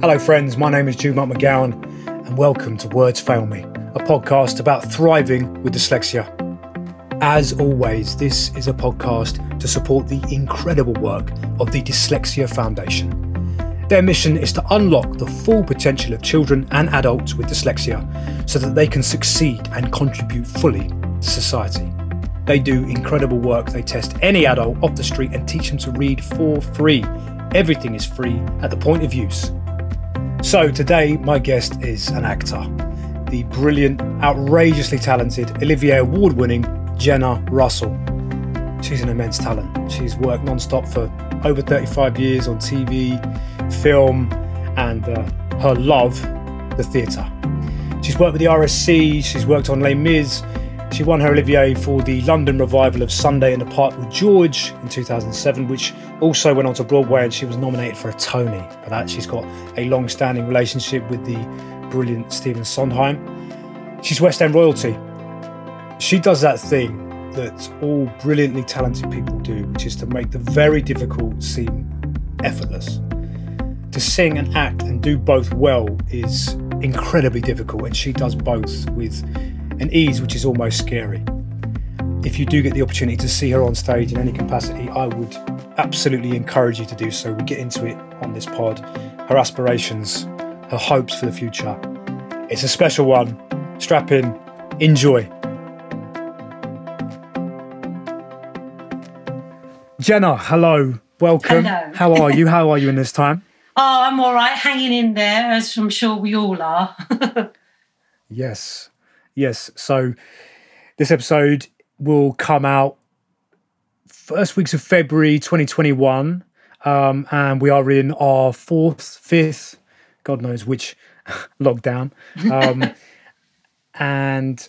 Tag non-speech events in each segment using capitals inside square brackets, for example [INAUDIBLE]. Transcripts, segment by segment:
Hello, friends. My name is Jude McGowan, and welcome to Words Fail Me, a podcast about thriving with dyslexia. As always, this is a podcast to support the incredible work of the Dyslexia Foundation. Their mission is to unlock the full potential of children and adults with dyslexia so that they can succeed and contribute fully to society. They do incredible work. They test any adult off the street and teach them to read for free. Everything is free at the point of use. So today, my guest is an actor, the brilliant, outrageously talented, Olivier Award winning Jenna Russell. She's an immense talent. She's worked non stop for over 35 years on TV, film, and uh, her love, the theatre. She's worked with the RSC, she's worked on Les Mis, she won her Olivier for the London revival of Sunday in the Park with George in 2007, which also went on to Broadway and she was nominated for a Tony. For that, she's got a long standing relationship with the brilliant Stephen Sondheim. She's West End royalty. She does that thing that all brilliantly talented people do, which is to make the very difficult seem effortless. To sing and act and do both well is incredibly difficult, and she does both with an ease which is almost scary. If you do get the opportunity to see her on stage in any capacity, I would absolutely encourage you to do so. We get into it on this pod. Her aspirations, her hopes for the future. It's a special one. Strap in, enjoy. Jenna, hello, welcome. Hello. How are you? How are you in this time? [LAUGHS] Oh, I'm all right, hanging in there, as I'm sure we all are. [LAUGHS] Yes, yes. So this episode will come out first weeks of February 2021, um, and we are in our fourth, fifth, God knows which [LAUGHS] lockdown. Um, [LAUGHS] and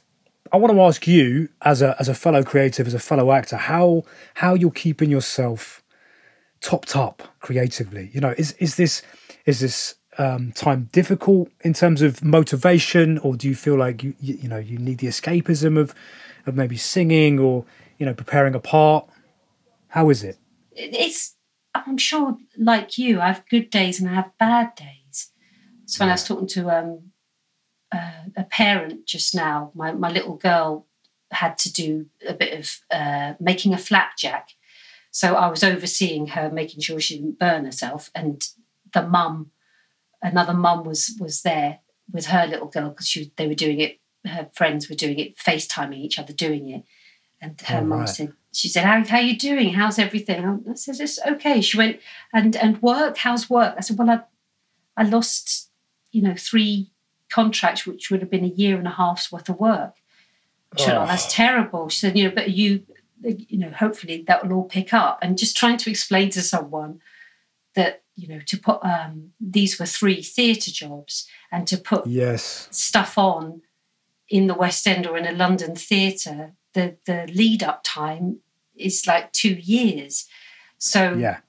I want to ask you, as a as a fellow creative, as a fellow actor, how how you're keeping yourself topped up creatively. You know, is is this is this um, time difficult in terms of motivation, or do you feel like you you, you know you need the escapism of of maybe singing or you know preparing a part? How is it? it's, I'm sure, like you, I have good days and I have bad days. So when I was talking to um, uh, a parent just now, my, my little girl had to do a bit of uh, making a flapjack. So I was overseeing her, making sure she didn't burn herself, and the mum, another mum was was there with her little girl because she they were doing it. Her friends were doing it, FaceTiming each other doing it, and her Oh, mum right. said, "She said, how how you doing? How's everything?" I said, "It's okay." She went, "And and work? How's work?" I said, "Well, I I lost, you know, three contracts, which would have been a year and a half's worth of work." She said, "Oh, Oh. that's terrible." She said, "You know, but you, you know, hopefully that will all pick up." And just trying to explain to someone that you know to put um, these were three theatre jobs and to put Yes, stuff on in the West End or in a London theatre, the the lead up time is like two years. So yeah,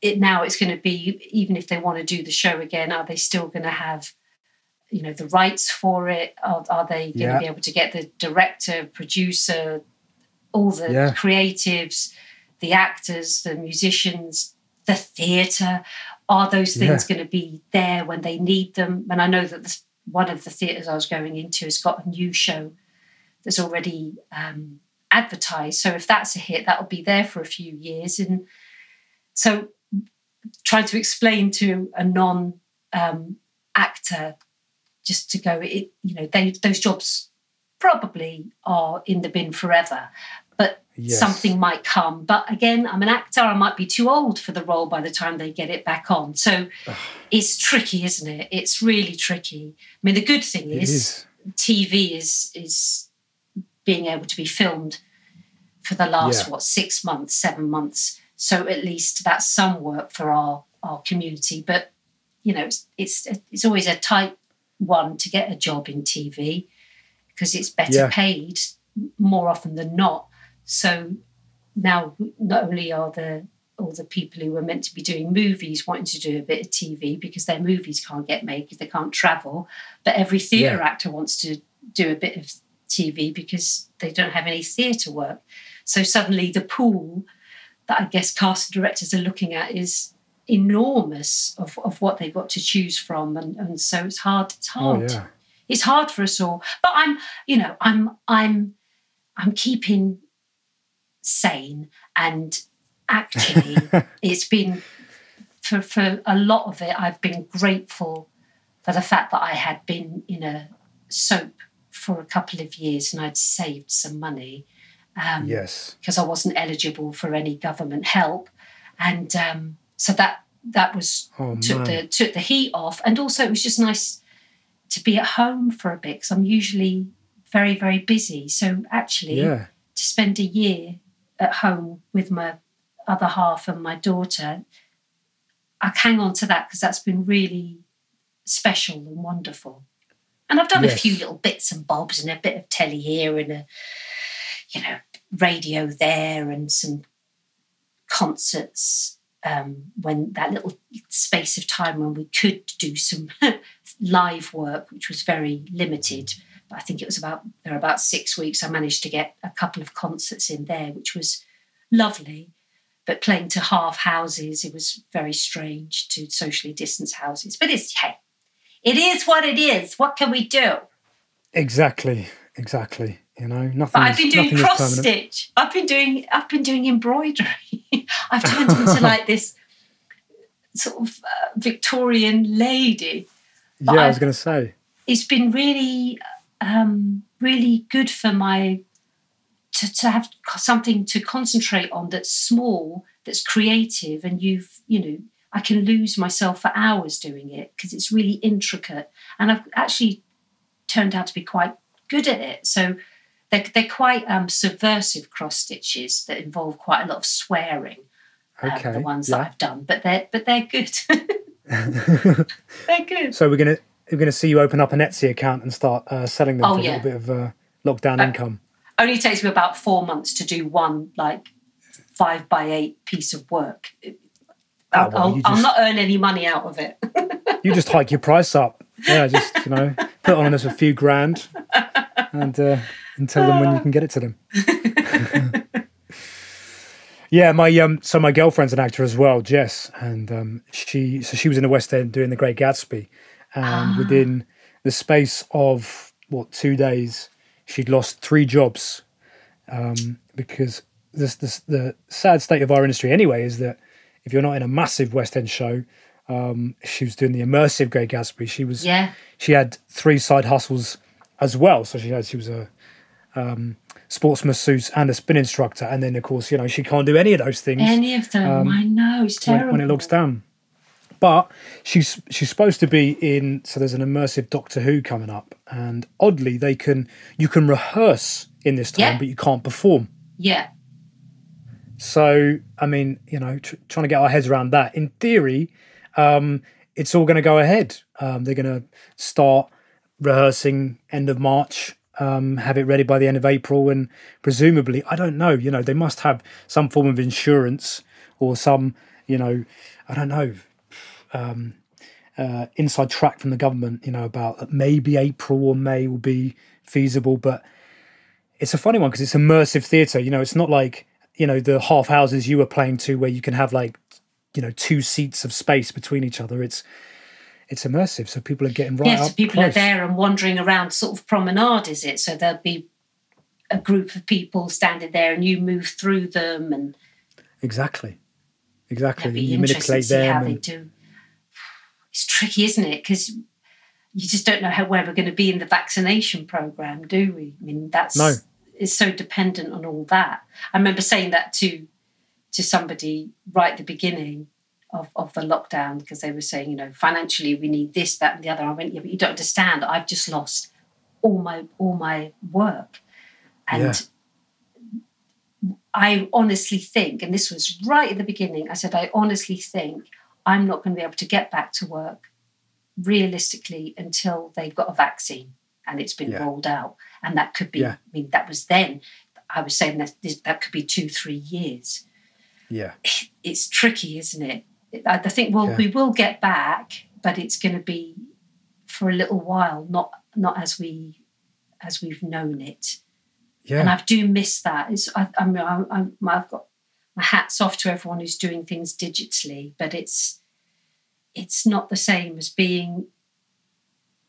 it now it's going to be even if they want to do the show again, are they still going to have you know the rights for it? Are, are they going Yeah. to be able to get the director, producer, all the Yeah. creatives, the actors, the musicians, the theatre? Are those things going to be there when they need them? And I know that this, one of the theatres I was going into has got a new show that's already um, advertised. So if that's a hit, that'll be there for a few years. And so trying to explain to a non um, actor just to go, it, you know, they, those jobs probably are in the bin forever, Yes. something might come. But again, I'm an actor, I might be too old for the role by the time they get it back on. So it's tricky, isn't it? It's really tricky. I mean, the good thing is, is. TV is is being able to be filmed for the last Yeah. what six months, seven months. So at least that's some work for our our community. But you know, it's it's, it's always a tight one to get a job in TV because it's better Yeah. paid more often than not. So now not only are the all the people who were meant to be doing movies wanting to do a bit of TV because their movies can't get made because they can't travel, but every theatre Yeah. actor wants to do a bit of TV because they don't have any theatre work. So suddenly the pool that I guess casting directors are looking at is enormous of, of what they've got to choose from and, and so it's hard it's Oh hard yeah. it's hard for us all but i'm you know i'm i'm i'm keeping sane and actually [LAUGHS] it's been for for a lot of it i've been grateful for the fact that i had been in a soap for a couple of years and i'd saved some money um, Yes. because I wasn't eligible for any government help, and um, so that that was Oh took man. the took the heat off, and also it was just nice to be at home for a bit because I'm usually very very busy. So actually, Yeah. to spend a year at home with my other half and my daughter, I hang on to that because that's been really special and wonderful. And I've done a few little bits and bobs and a bit of telly here and a, you know, radio there and some concerts um, when that little space of time when we could do some [LAUGHS] live work, which was very limited. But I think it was about there were about six weeks. I managed to get a couple of concerts in there, which was lovely. But playing to half houses, it was very strange to socially distance houses. But it's hey, it is what it is. What can we do? Exactly. Exactly. You know, nothing. But I've is- been doing cross stitch. I've been doing I've been doing embroidery. [LAUGHS] I've turned into [LAUGHS] like this sort of uh, Victorian lady. Yeah, I I- was going to say. It's been really um, really good for my to, to have something to concentrate on that's small, that's creative, and you've you know I can lose myself for hours doing it because it's really intricate, and I've actually turned out to be quite good at it. So they're, they're quite um, subversive cross stitches that involve quite a lot of swearing. um, Okay. the ones that. I've done, but they're but they're good. [LAUGHS] [LAUGHS] they're good. so we're we're gonna see you open up an Etsy account and start uh, selling them Oh, for a little bit of uh, lockdown Uh, income. Only takes me about four months to do one like five by eight piece of work. I'll, Oh, well, I'll, you I'll not earn any money out of it. [LAUGHS] You just hike your price up. Yeah, just you know, put on us a few grand, and uh, and tell them when you can get it to them. [LAUGHS] yeah, my um, so my girlfriend's an actor as well, Jess, and um, she so she was in the West End doing The Great Gatsby, and Ah. within the space of what two days, she'd lost three jobs, um, because this this the sad state of our industry anyway is that if you're not in a massive West End show, um, she was doing the immersive Great Gatsby. She was yeah, she had three side hustles as well. So she had she was a um, sports masseuse and a spin instructor, and then of course you know she can't do any of those things any of them. Um, I know it's when, terrible. when it looks down. But she's she's supposed to be in. So there's an immersive Doctor Who coming up, and oddly they can you can rehearse in this time, Yeah. but you can't perform. Yeah, So, I mean, you know, tr- trying to get our heads around that. In theory, um, it's all going to go ahead. Um, they're going to start rehearsing end of March, um, have it ready by the end of April, and presumably, I don't know, you know, they must have some form of insurance or some, you know, I don't know, um, uh, inside track from the government, you know, about that maybe April or May will be feasible, but it's a funny one because it's immersive theatre. You know, it's not like you know the half houses you were playing to where you can have like you know two seats of space between each other. It's it's immersive, so people are getting right yeah. So people are there and wandering around, sort of promenade, is it? So there'll be a group of people standing there, and you move through them, and Exactly, exactly. it'll And be you manipulate see how them, they and do. It's tricky, isn't it? Because you just don't know how where we're going to be in the vaccination program, do we? I mean, that's No. it's so dependent on all that. I remember saying that to to somebody right at the beginning of, of the lockdown because they were saying, you know, financially we need this, that, and the other. I went, yeah, but you don't understand. I've just lost all my all my work, and I honestly think, and this was right at the beginning. I said, I honestly think I'm not going to be able to get back to work realistically until they've got a vaccine and it's been Yeah. rolled out. And that could be, Yeah. I mean, that was then. I was saying that this- that could be two, three years. yeah, It's tricky, isn't it? I think well, Yeah. we will get back, but it's going to be for a little while, not not as we as we've known it Yeah. and I do miss that. It's I, I mean, I, I've got my hats off to everyone who's doing things digitally, but it's it's not the same as being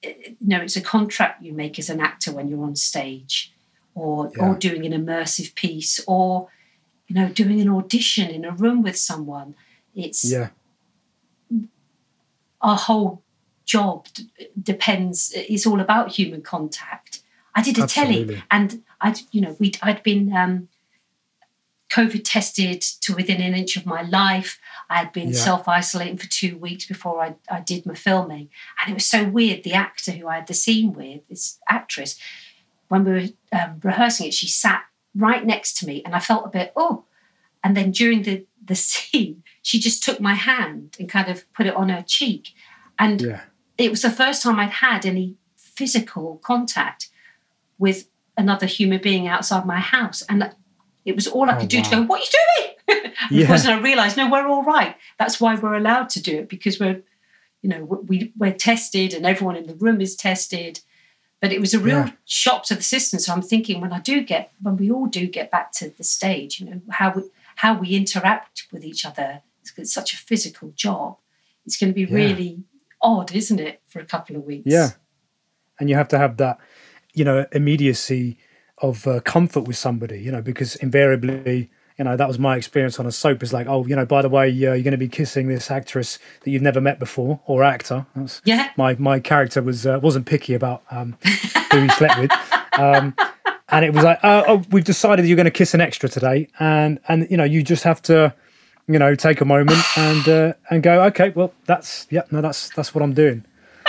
you know it's a contract you make as an actor when you're on stage or Yeah. or doing an immersive piece or you know doing an audition in a room with someone it's Yeah. our whole job d- depends it's all about human contact i did a telly and i'd you know we i'd been um covid tested to within an inch of my life i had been Yeah. self-isolating for two weeks before I, I did my filming and it was so weird the actor who i had the scene with this actress when we were um, rehearsing it she sat right next to me and i felt a bit oh and then during the the [LAUGHS] scene she just took my hand and kind of put it on her cheek and Yeah. it was the first time I'd had any physical contact with another human being outside my house. And it was all I Oh, could do to go, What are you doing? and [LAUGHS] Yeah. of course, and I realized, no, we're all right. That's why we're allowed to do it because we're, you know, we, we're tested and everyone in the room is tested. But it was a real Yeah. shock to the system. So I'm thinking when I do get, when we all do get back to the stage, you know, how we, how we interact with each other. It's, it's such a physical job. It's going to be Yeah. really odd, isn't it, for a couple of weeks? Yeah. And you have to have that, you know, immediacy of uh, comfort with somebody, you know, because invariably, you know, that was my experience on a soap. Is like, oh, you know, by the way, uh, you're going to be kissing this actress that you've never met before or actor. That's, Yeah. my my character was uh, wasn't picky about um, who he slept with, um, and it was like, oh, oh, we've decided you're going to kiss an extra today, and and you know, you just have to, you know, take a moment and uh, and go, okay, well, that's yeah, no, that's that's what I'm doing. [LAUGHS]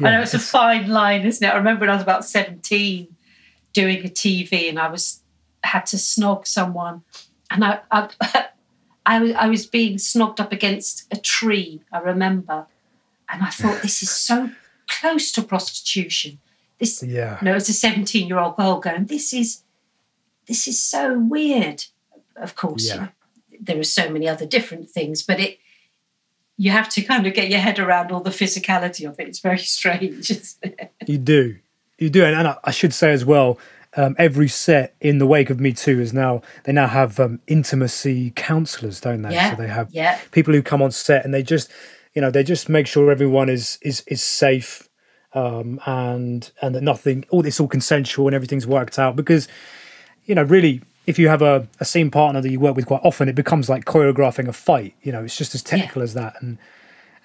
I know it's a fine line, isn't it? I remember when I was about 17 doing a TV and I was had to snog someone and I I, [LAUGHS] I, was, I was being snogged up against a tree, I remember. And I thought, this is so close to prostitution. This Yeah. you know, as a 17 year old girl going, this is this is so weird. Of course, you Yeah. know, there are so many other different things, but it you have to kind of get your head around all the physicality of it. It's very [LAUGHS] strange, isn't it? You do, you do, and, and I, I should say as well, um, every set in the wake of Me Too is now they now have um, intimacy counselors, don't they? Yeah, So they have yeah. people who come on set and they just, you know, they just make sure everyone is is is safe, um, and and that nothing, all this all consensual and everything's worked out because, you know, really. If you have a, a scene partner that you work with quite often, it becomes like choreographing a fight. You know, it's just as technical as that. And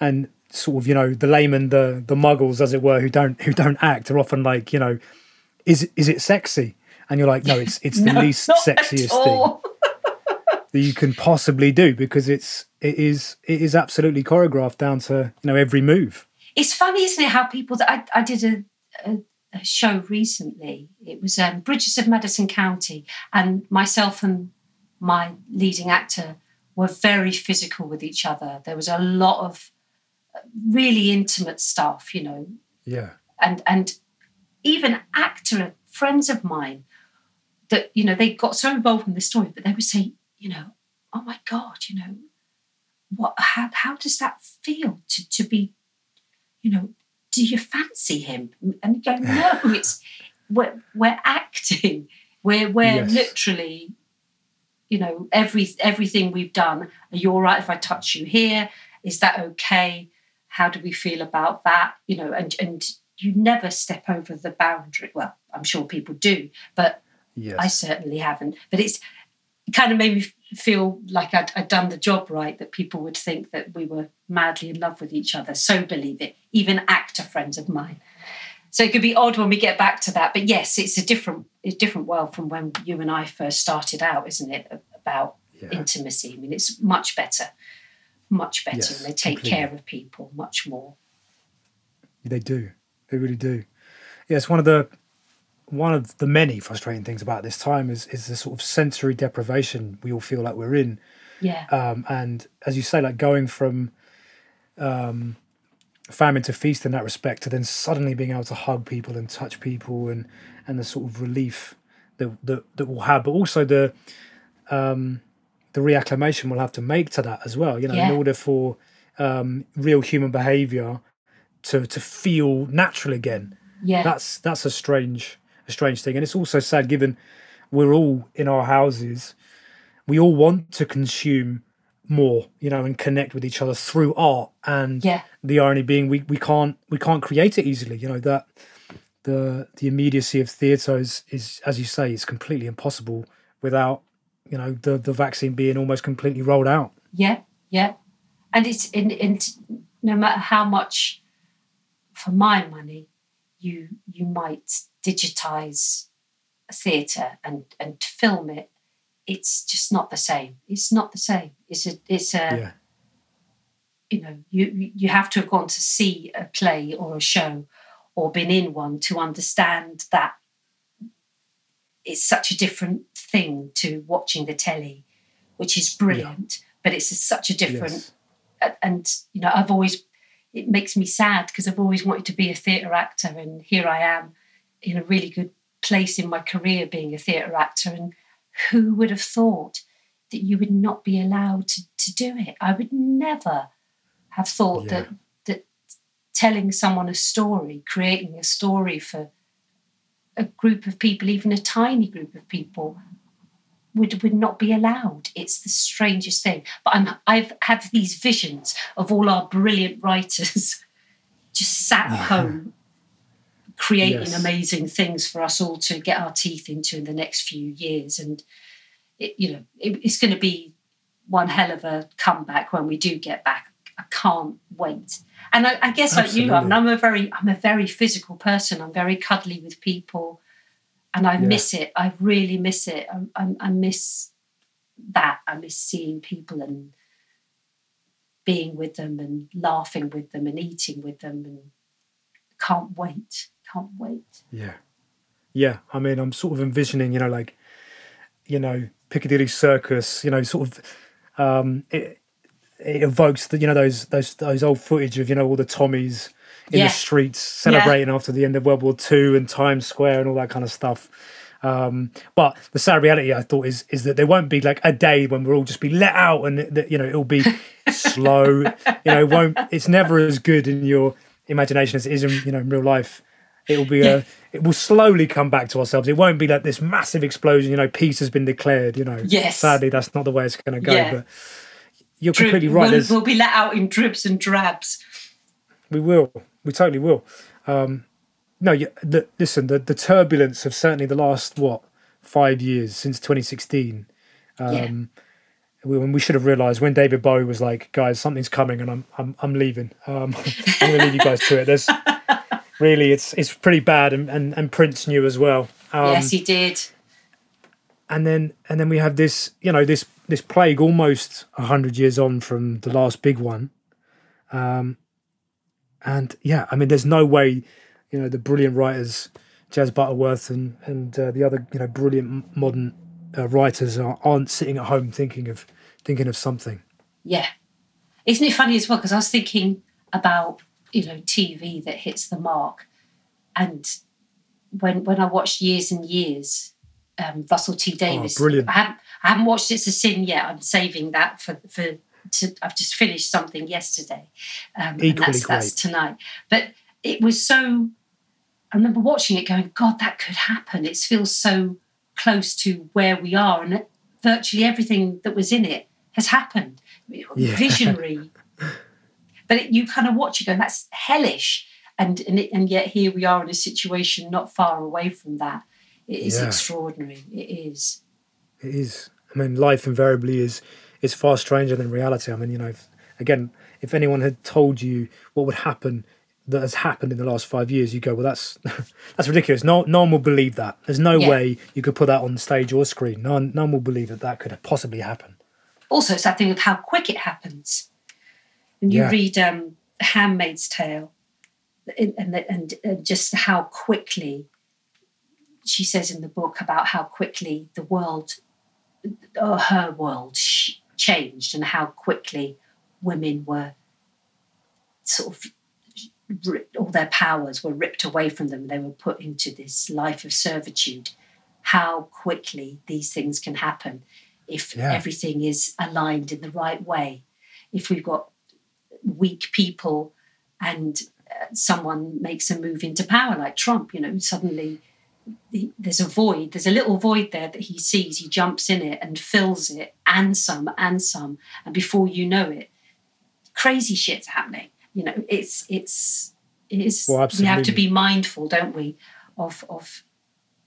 and sort of you know the layman the the muggles as it were who don't who don't act are often like you know is is it sexy and you're like no it's it's the [LAUGHS] No, least sexiest thing that you can possibly do because it's it is it is absolutely choreographed down to you know every move It's funny, isn't it, how people that I, I did a, a, a show recently. It was um, Bridges of Madison County, and myself and my leading actor were very physical with each other. There was a lot of really intimate stuff, you know, yeah and and even actor friends of mine that you know they got so involved in the story, but they would say, you know, oh my god, you know, what how how does that feel to to be, you know, do you fancy him? And you go, [LAUGHS] no, it's we're we're acting, we're we're Yes. literally. You know, every everything we've done. Are you all right if I touch you here? Is that okay? How do we feel about that? You know, and and you never step over the boundary. Well, I'm sure people do, but yes I certainly haven't. But it's it kind of made me feel like I'd, I'd done the job right, that people would think that we were madly in love with each other. So believe it, even actor friends of mine. So it could be odd when we get back to that. But yes, it's a different, a different world from when you and I first started out, isn't it? About Yeah. intimacy. I mean, it's much better, much better. Yes, and they take completely. care of people much more. They do. They really do. Yeah, it's one of the one of the many frustrating things about this time is is the sort of sensory deprivation we all feel like we're in. Yeah. Um, and as you say, like going from um, famine to feast in that respect, to then suddenly being able to hug people and touch people, and and the sort of relief that that, that we'll have, but also the um, the reacclimation we'll have to make to that as well. You know, Yeah. in order for um, real human behaviour to to feel natural again. yeah. That's that's a strange a strange thing, and it's also sad given we're all in our houses. We all want to consume more, you know, and connect with each other through art. And Yeah. the irony being, we, we can't we can't create it easily. You know that the the immediacy of theatre is, is, as you say, is completely impossible without you know the the vaccine being almost completely rolled out. Yeah, yeah. And it's in, in no matter how much for my money you you might digitize a theatre and and film it, it's just not the same. It's not the same. It's a it's a yeah, you know you you have to have gone to see a play or a show or been in one to understand that it's such a different thing to watching the telly which is brilliant but it's such a different yes, and you know i've always it makes me sad because i've always wanted to be a theatre actor and here i am in a really good place in my career being a theatre actor and who would have thought that you would not be allowed to, to do it? I would never have thought Yeah. that that telling someone a story creating a story for a group of people even a tiny group of people would would not be allowed. It's the strangest thing. But I'm I've had these visions of all our brilliant writers [LAUGHS] just sat at home creating Yes. amazing things for us all to get our teeth into in the next few years. And it, you know, it, it's going to be one hell of a comeback when we do get back. I can't wait. And I, I guess like you, I'm, I'm a very I'm a very physical person. I'm very cuddly with people and I Yeah. miss it. I really miss it. I, I, I miss that. I miss seeing people and being with them and laughing with them and eating with them and can't wait. Can't wait. yeah, yeah. I mean, I'm sort of envisioning, you know, like you know Piccadilly Circus, you know, sort of. Um, it, it evokes the you know those those those old footage of you know all the Tommies in Yeah. the streets celebrating after the end of World War Two and Times Square and all that kind of stuff. Um, but the sad reality, I thought, is is that there won't be like a day when we'll all just be let out and that you know it'll be [LAUGHS] slow. You know, it won't. It's never as good in your imagination as it is in you know in real life. It will be Yeah. a. It will slowly come back to ourselves. It won't be like this massive explosion. You know, peace has been declared. You know, Yes. Sadly, that's not the way it's going to go. Yeah. But you're Drip- completely right. We'll, we'll be let out in dribs and drabs. we will. We totally will. Um, no, you, the, listen. The, the turbulence of certainly the last what five years since 2016. Um, Yeah. we, when we should have realised when David Bowie was like, "Guys, something's coming, and I'm I'm I'm leaving. Um, [LAUGHS] I'm going to leave you guys to it." There's [LAUGHS] really it's it's pretty bad, and and, and Prince knew as well. Um, yes, he did. And then and then we have this you know this this plague almost 100 years on from the last big one um and yeah i mean there's no way you know the brilliant writers Jez Butterworth and and uh, the other you know brilliant modern uh, writers are, aren't sitting at home thinking of thinking of something Yeah. Isn't it funny as well? Because I was thinking about, you know, TV that hits the mark. And when when I watched Years and Years, um, Russell T Davies. brilliant. I haven't I haven't watched It's a Sin yet. I'm saving that for for to, I've just finished something yesterday. Um, and Equally that's, that's great. tonight. But it was so I remember watching it going, God, that could happen. It feels so close to where we are. And virtually everything that was in it has happened. Yeah. Visionary. [LAUGHS] but it, you kind of watch it going, that's hellish. And, and, it, and yet here we are in a situation not far away from that. It is Yeah. extraordinary. It is. It is. I mean, life invariably is is far stranger than reality. I mean, you know, if, again, if anyone had told you what would happen that has happened in the last five years, you go, well, that's [LAUGHS] that's ridiculous. No, no one will believe that. There's no Yeah. way you could put that on stage or screen. No one, no one will believe that that could possibly happen. Also, it's that thing of how quick it happens. And you Yeah. read um, Handmaid's Tale, and, and, and, and just how quickly she says in the book about how quickly the world, or her world, sh- changed, and how quickly women were sort of ripped, all their powers were ripped away from them. They were put into this life of servitude. How quickly these things can happen if Yeah. everything is aligned in the right way. If we've got weak people and uh, someone makes a move into power like Trump, you know, suddenly there's a void, there's a little void there that he sees, he jumps in it and fills it, and some and some, and before you know it, crazy shit's happening. You know, it's it's it is. Well, we have to be mindful, don't we, of of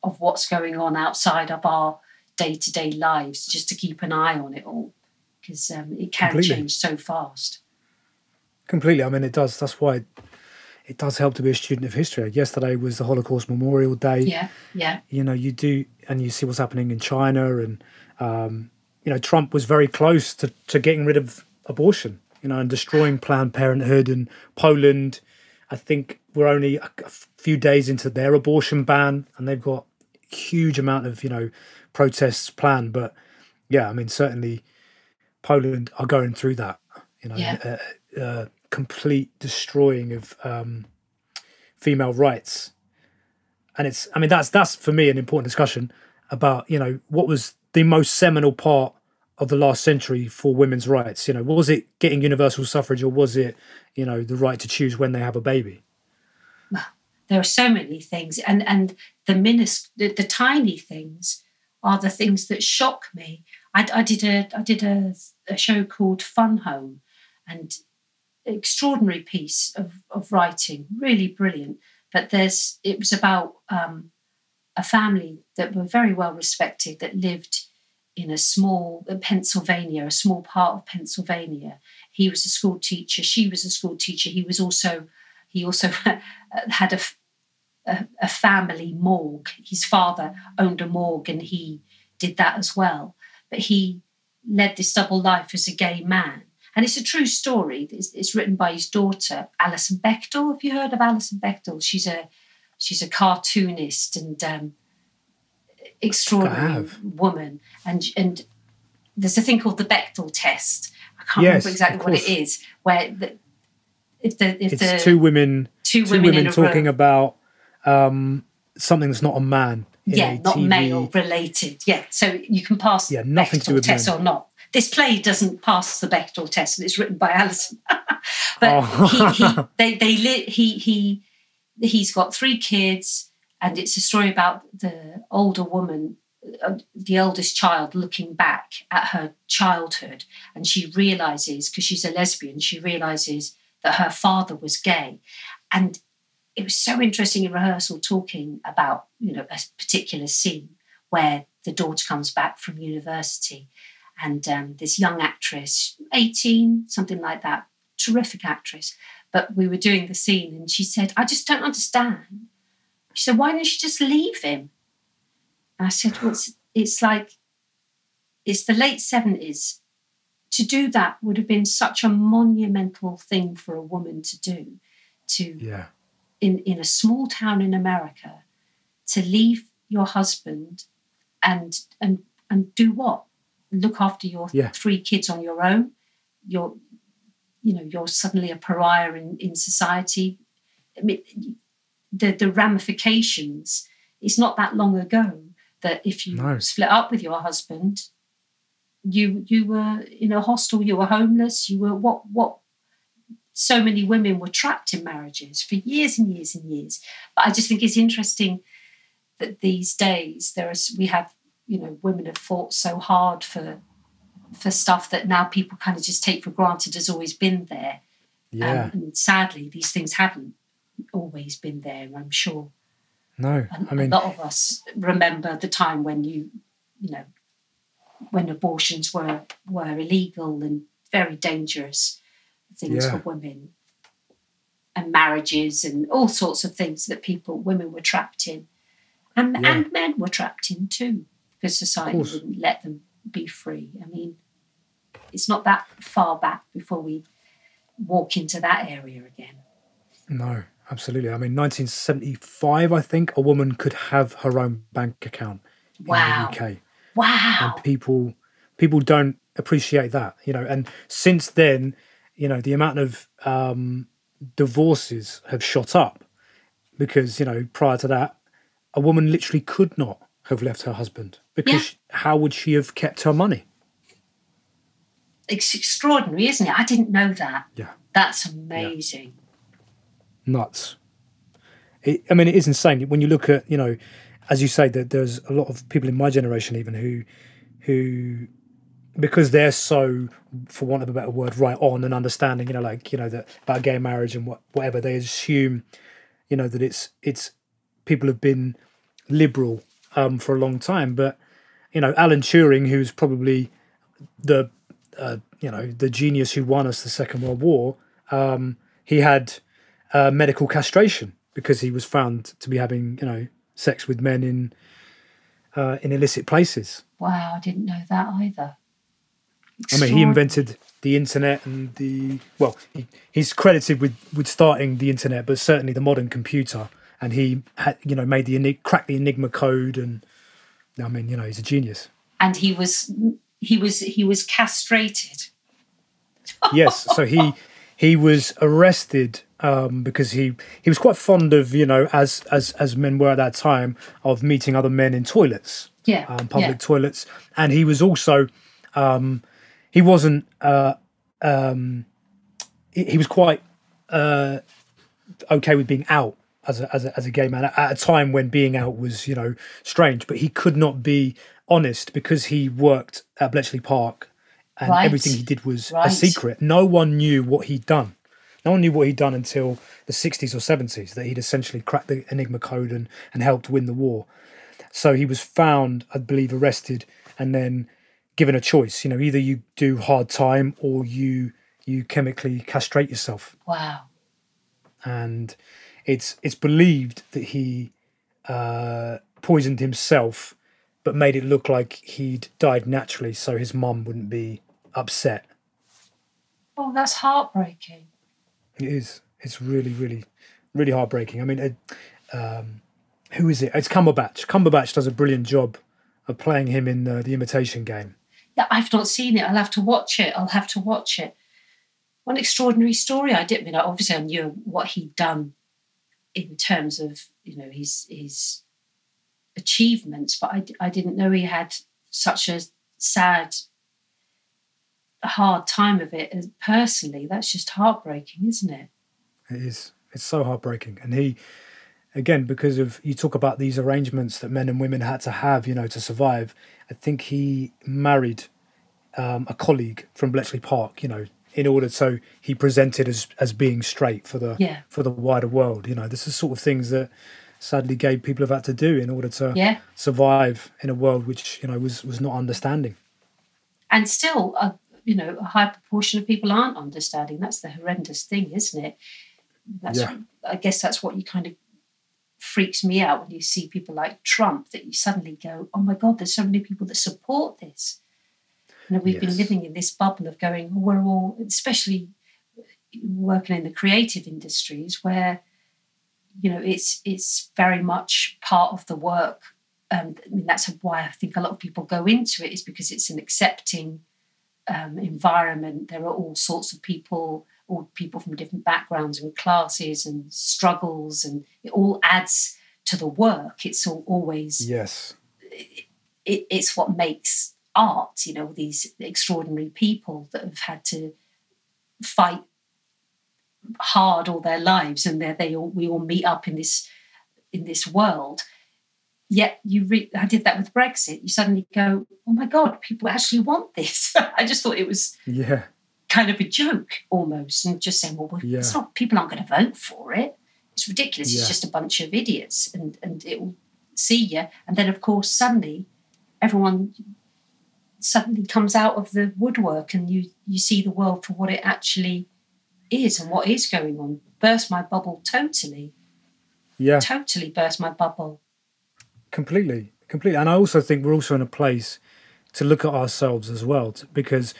of what's going on outside of our day to day lives, just to keep an eye on it all, because um, it can Completely. change so fast. Completely. I mean, it does. That's why it does help to be a student of history. Yesterday was the Holocaust Memorial Day. Yeah, yeah, You know, you do, and you see what's happening in China, and um, you know, Trump was very close to, to getting rid of abortion. You know, and destroying Planned Parenthood and Poland. I think we're only a, a few days into their abortion ban, and they've got huge amount of you know protests planned. But yeah, I mean, certainly Poland are going through that. You know, Yeah. uh, uh, complete destroying of um, female rights, and it's. I mean, that's that's for me an important discussion about you know what was the most seminal part of the last century for women's rights. You know, was it getting universal suffrage, or was it you know the right to choose when they have a baby? there are so many things, and and the minis- the, the tiny things are the things that shock me. I, I did a I did a, a show called Fun Home, and extraordinary piece of, of writing, really brilliant. But there's it was about um, a family that were very well respected that lived in a small uh, Pennsylvania, a small part of Pennsylvania. He was a school teacher. She was a school teacher. He was also he also [LAUGHS] had a a family morgue. His father owned a morgue, and he did that as well. But he led this double life as a gay man. And it's a true story. It's, it's written by his daughter, Alison Bechdel. Have you heard of Alison Bechdel? She's a she's a cartoonist and um, extraordinary woman. And and there's a thing called the Bechdel test. I can't Yes, remember exactly what it is. Where the, if the if It's the two women, two two women, women, talking room, about um, something that's not a man. yeah, not TV male related. Yeah, so you can pass Yeah, the nothing to do with test men. or not. This play doesn't pass the Bechdel test, and it's written by Alison. [LAUGHS] but Oh. he, he, [LAUGHS] they, they li- he, he, he's got three kids, and it's a story about the older woman, uh, the eldest child, looking back at her childhood, and she realizes because she's a lesbian, she realizes that her father was gay, and it was so interesting in rehearsal talking about you know a particular scene where the daughter comes back from university and um, this young actress 18 something like that terrific actress but we were doing the scene and she said i just don't understand. She said why don't you just leave him? And i said well it's, it's like it's the late 70s to do that would have been such a monumental thing for a woman to do to Yeah, in, in a small town in America to leave your husband and and and do what? Look after your Yeah. three kids on your own. You're you know, you're suddenly a pariah in, in society. I mean the the ramifications, it's not that long ago that if you No. split up with your husband, you you were in a hostel, you were homeless, you were what what so many women were trapped in marriages for years and years and years. But I just think it's interesting that these days there is we have you know women have fought so hard for for stuff that now people kind of just take for granted has always been there. yeah. Um, and sadly, these things haven't always been there. I'm sure. no, And I mean, a lot of us remember the time when you, you know, when abortions were were illegal and very dangerous things Yeah. for women, and marriages and all sorts of things that people women were trapped in, and Yeah. and men were trapped in too because society wouldn't let them be free. I mean, it's not that far back before we walk into that area again. no, absolutely. I mean, 1975, I think a woman could have her own bank account in Wow! the UK. Wow! and people people don't appreciate that you know and since then you know the amount of um divorces have shot up because you know prior to that a woman literally could not have left her husband because how would she have kept her money it's extraordinary, isn't it? I didn't know that. Yeah. That's amazing. nuts it, i mean it is insane when you look at you know as you say that there's a lot of people in my generation even who who because they're so, for want of a better word, right on and understanding, you know, like you know that about gay marriage and what whatever they assume, you know, that it's it's people have been liberal um, for a long time, but you know, Alan Turing, who's probably the uh, you know the genius who won us the Second World War, um, he had uh, medical castration because he was found to be having you know sex with men in uh, in illicit places. Wow, I didn't know that either. I mean, he invented the internet and the well, he, he's credited with with starting the internet, but certainly the modern computer. And he had, you know, made the cracked the Enigma code, and I mean, you know, he's a genius. And he was he was he was castrated. yes, so he he was arrested um, because he he was quite fond of you know as as as men were at that time of meeting other men in toilets, yeah, um, public yeah. toilets, and he was also um, he wasn't uh, um, he, he, was quite uh, okay with being out as a, as a as a gay man at a time when being out was you know strange, but he could not be honest because he worked at Bletchley Park and right. everything he did was right. a secret. No one knew what he'd done. No one knew what he'd done until the 60s or 70s, that he'd essentially cracked the Enigma code and, and helped win the war. So he was found, I believe, arrested and then given a choice. You know, either you do hard time or you you chemically castrate yourself. Wow. And it's it's believed that he uh, poisoned himself, but made it look like he'd died naturally, so his mum wouldn't be upset. Oh, that's heartbreaking. It is. It's really, really, really heartbreaking. I mean, it, um, who is it? It's Cumberbatch. Cumberbatch does a brilliant job of playing him in the, the Imitation Game. Yeah, I've not seen it. I'll have to watch it. I'll have to watch it. One extraordinary story. I didn't I mean obviously I knew what he'd done in terms of you know his his achievements, but I, I didn't know he had such a sad hard time of it personally. That's just heartbreaking, isn't it? It is. It's so heartbreaking. And he, again, because of you talk about these arrangements that men and women had to have, you know, to survive. I think he married um, a colleague from Bletchley Park, you know, in order so he presented as as being straight for the yeah. for the wider world. You know, this is sort of things that sadly gay people have had to do in order to yeah. survive in a world which you know was was not understanding. And still, a you know, a high proportion of people aren't understanding. That's the horrendous thing, isn't it? That's, yeah. I guess that's what you kind of freaks me out when you see people like Trump that you suddenly go, oh my God, there's so many people that support this. We've yes. been living in this bubble of going, we're all, especially working in the creative industries where, you know, it's it's very much part of the work. Um, I mean, that's why I think a lot of people go into it is because it's an accepting um, environment. There are all sorts of people, all people from different backgrounds and classes and struggles, and it all adds to the work. It's all, always yes. It, it's what makes art. You know, these extraordinary people that have had to fight hard all their lives, and they they all we all meet up in this in this world yet you re- I did that with Brexit. You suddenly go, oh my god, people actually want this. [LAUGHS] I just thought it was yeah kind of a joke almost, and just saying, well, yeah. it's not people aren't going to vote for it. It's ridiculous. Yeah. It's just a bunch of idiots, and and it will see you. And then of course suddenly everyone suddenly comes out of the woodwork, and you you see the world for what it actually is and what is going on. Burst my bubble totally. Yeah, totally burst my bubble completely, completely. And I also think we're also in a place to look at ourselves as well, because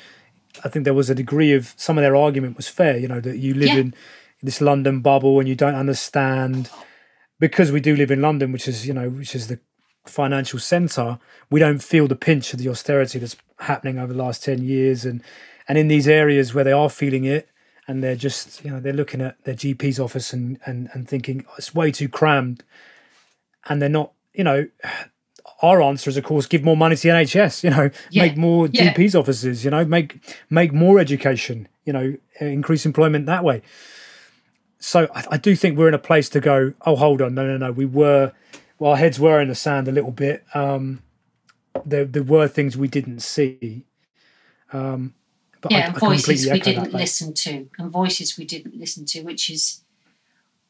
I think there was a degree of some of their argument was fair. You know that you live yeah. in this London bubble and you don't understand because we do live in London, which is you know which is the financial centre. We don't feel the pinch of the austerity that's happening over the last ten years, and and in these areas where they are feeling it, and they're just you know they're looking at their GP's office and and and thinking oh, it's way too crammed, and they're not you know, our answer is of course give more money to the NHS. You know, yeah. make more yeah. GPs offices. You know, make make more education. You know, increase employment that way. So I do think we're in a place to go. Oh, hold on, no, no, no. We were, well, our heads were in the sand a little bit. Um, there, there were things we didn't see, Um, but yeah, I, and I voices we didn't that, listen to, and voices we didn't listen to, which is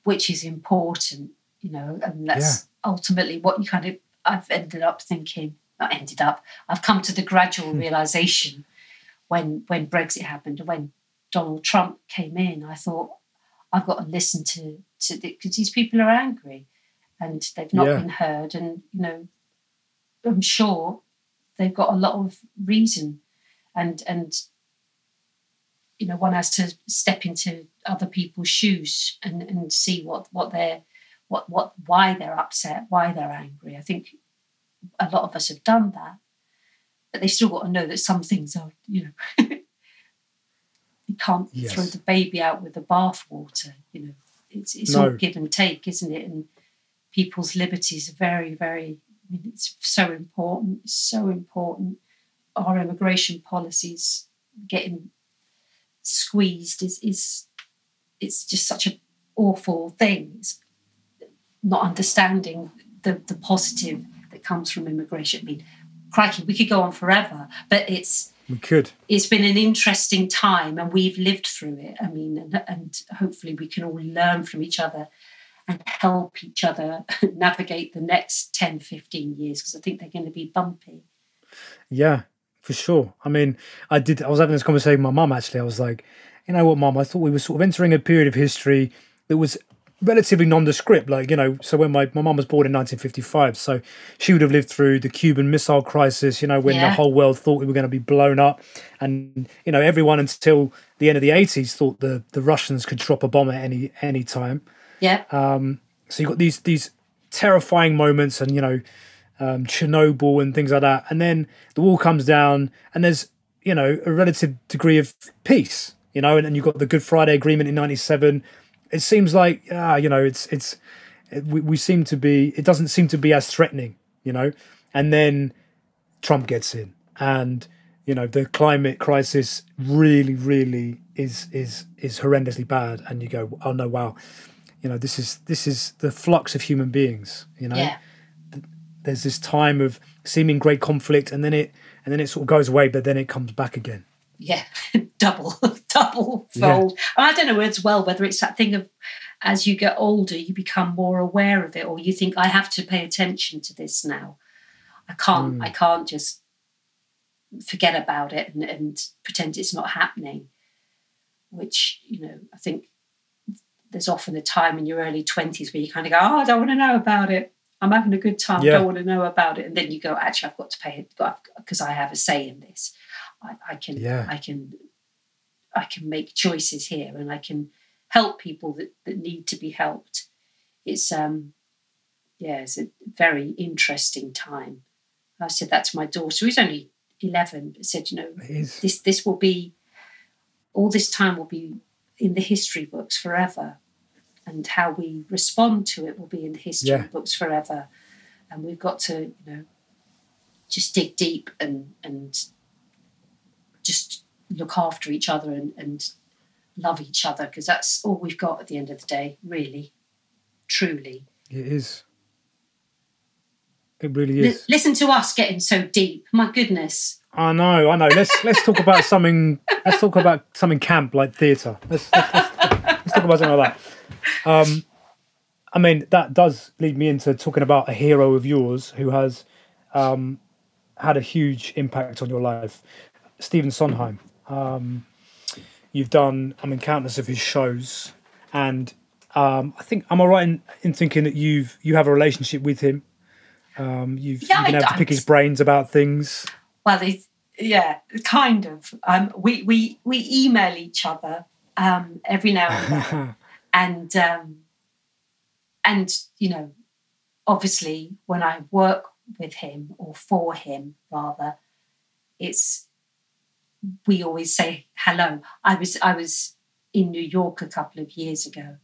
which is important, you know, and that's ultimately what you kind of I've ended up thinking. Not ended up. I've come to the gradual Hmm. realization when when Brexit happened and when Donald Trump came in. I thought I've got to listen to to because these people are angry and they've not Yeah. been heard, and you know, I'm sure they've got a lot of reason and and you know one has to step into other people's shoes and and see what what they're what what why they're upset why they're angry i think a lot of us have done that but they still got to know that some things are you know [LAUGHS] you can't Yes. throw the baby out with the bathwater you know it's it's No. all give and take isn't it and people's liberties are very very I mean, it's so important it's so important our immigration policies getting squeezed is is it's just such an awful thing. It's not understanding the the positive that comes from immigration. I mean, crikey, we could go on forever, but it's we could. it's been an interesting time and we've lived through it. I mean, and, and hopefully we can all learn from each other and help each other [LAUGHS] navigate the next 10, 15 years because I think they're going to be bumpy. Yeah, for sure. I mean, I did. I was having this conversation with my mum. Actually, I was like, you know what, mum? I thought we were sort of entering a period of history that was relatively nondescript. Like, you know, so when my my mum was born in 1955, so she would have lived through the Cuban Missile Crisis. You know, when the whole world thought we were going to be blown up, and you know, everyone until the end of the 80s thought the the Russians could drop a bomb at any any time. Yeah. So you've got these these terrifying moments, and you know, um, Chernobyl and things like that, and then the wall comes down, and there's you know a relative degree of peace, you know, and then you've got the Good Friday Agreement in '97. It seems like ah, you know, it's it's it, we, we seem to be. It doesn't seem to be as threatening, you know, and then Trump gets in, and you know the climate crisis really, really is is is horrendously bad, and you go, oh no, wow, you know this is this is the flux of human beings, you know Yeah. there's this time of seeming great conflict and then it and then it sort of goes away but then it comes back again yeah, [LAUGHS] double, [LAUGHS] double fold. And I don't know as well whether it's that thing of as you get older, you become more aware of it, or you think I have to pay attention to this now. I can't. Hmm. I can't just forget about it and, and pretend it's not happening. Which you know, I think there's often a time in your early twenties where you kind of go, "Oh, I don't want to know about it. I'm having a good time. Yeah. Don't want to know about it." And then you go, "Actually, I've got to pay it because I have a say in this. I, I can. Yeah. I can. I can make choices here, and I can help people that, that need to be helped." It's um, yeah, it's a very interesting time. I said that to my daughter, who's only eleven. But said, you know, this this will be all this time will be in the history books forever and how we respond to it will be in the history Yeah. books forever. And we've got to you know just dig deep and and just look after each other and, and love each other because that's all we've got at the end of the day really. Truly. It is. It really is. listen to us getting so deep. My goodness. I know i know. Let's let's talk about something let's talk about something camp like theatre. Let's, let's, let's, let's talk about something like that um i mean that does lead me into talking about a hero of yours who has um had a huge impact on your life stephen sondheim. Um you've done i mean countless of his shows and um i think am i right in, in thinking that you've you have a relationship with him? Um you've, Yeah, you've been I- able to pick his brains about things. Well it's, yeah kind of. Um, we, we we email each other um, every now and then [LAUGHS] and um, and you know obviously when i work with him or for him rather it's we always say hello. I was i was in new york a couple of years ago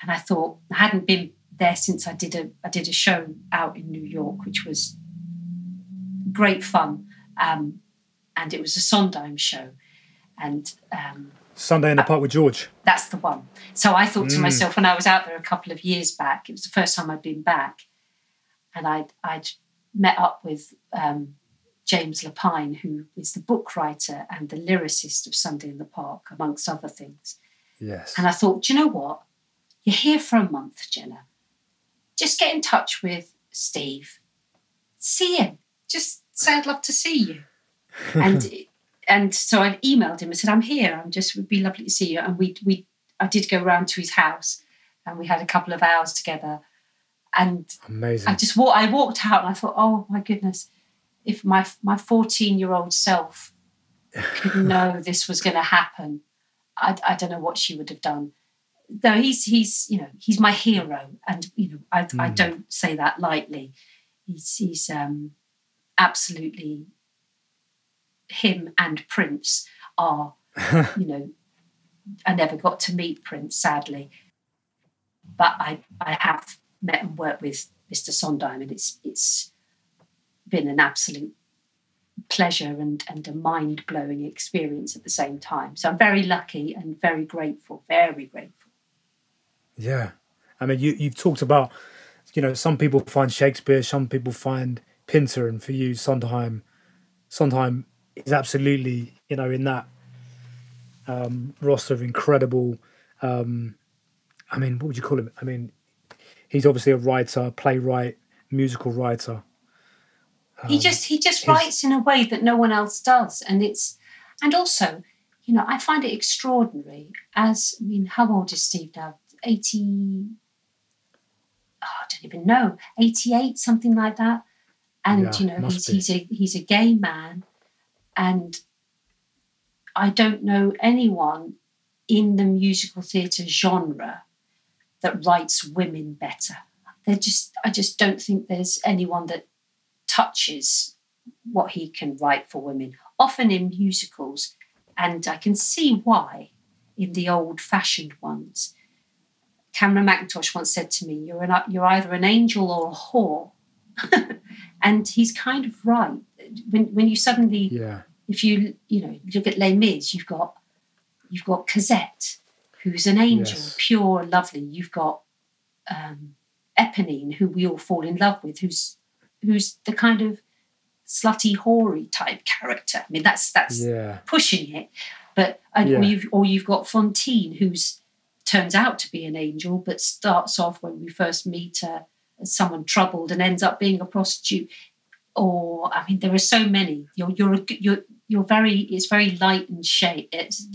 and i thought i hadn't been there since i did a i did a show out in new york which was great fun um, and it was a sondheim show. And um, sunday in the park with george that's the one. So I thought to Mm. myself when I was out there a couple of years back, it was the first time I'd been back, and I'd I'd met up with um, James Lapine, who is the book writer and the lyricist of Sunday in the Park, amongst other things. Yes. And I thought, do you know what? You're here for a month, Jenna. Just get in touch with Steve. See him. Just say I'd love to see you. [LAUGHS] and and so I emailed him and said, I'm here. I'm just would be lovely to see you. And we we I did go round to his house and we had a couple of hours together. And Amazing. I just walked I walked out and I thought, oh my goodness, if my my 14 year old self could [LAUGHS] know this was going to happen, I, I don't know what she would have done. Though he's he's you know he's my hero, and you know I, I Mm. don't say that lightly. He's he's um, absolutely him and Prince are [LAUGHS] you know I never got to meet Prince sadly, but I I have met and worked with Mr. Sondheim, and it's it's been an absolute pleasure and, and a mind blowing experience at the same time. So I'm very lucky and very grateful, very grateful. Yeah. I mean, you, you've talked about, you know, some people find Shakespeare, some people find Pinter, and for you, Sondheim, Sondheim is absolutely, you know, in that um, roster of incredible, um, I mean, what would you call him? I mean, he's obviously a writer, playwright, musical writer. he Um, just he just writes in a way that no one else does. And it's and also, you know, I find it extraordinary as I mean, how old is Steve now? 80 oh, I don't even know, 88, something like that. And Yeah, you know, he's be. he's a he's a gay man and I don't know anyone in the musical theatre genre that writes women better. They're just I just don't think there's anyone that touches what he can write for women, often in musicals. And I can see why in the old fashioned ones. Cameron Mackintosh once said to me, You're, an, you're either an angel or a whore. [LAUGHS] and he's kind of right. When, when you suddenly Yeah. if you you know look at Les Mis, you've got you've got Cosette, who's an angel, Yes. pure, lovely. You've got um, Eponine, who we all fall in love with, who's who's the kind of slutty, hoary type character. I mean, that's that's Yeah. pushing it, but and, Yeah. or you've or you've got Fontaine, who's turns out to be an angel, but starts off when we first meet her as someone troubled and ends up being a prostitute. Or I mean, there are so many. You're you're you're you're very. It's very light and shade. It's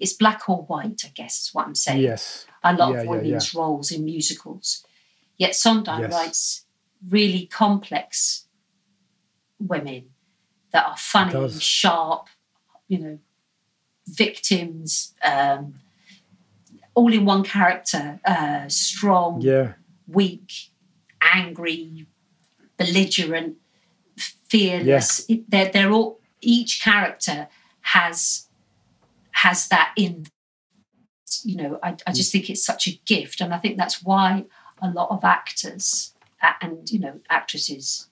it's black or white. I guess is what I'm saying. Yes. A lot Yeah, of yeah, women's roles in musicals. Yet Sondheim Yes. writes really complex women that are funny, sharp, you know, victims, um, all in one character, uh, strong, Yeah. weak, angry, belligerent, fearless. It, they're, they're all each character has has that in. You know, I, I just think it's such a gift, and I think that's why a lot of actors and you know actresses,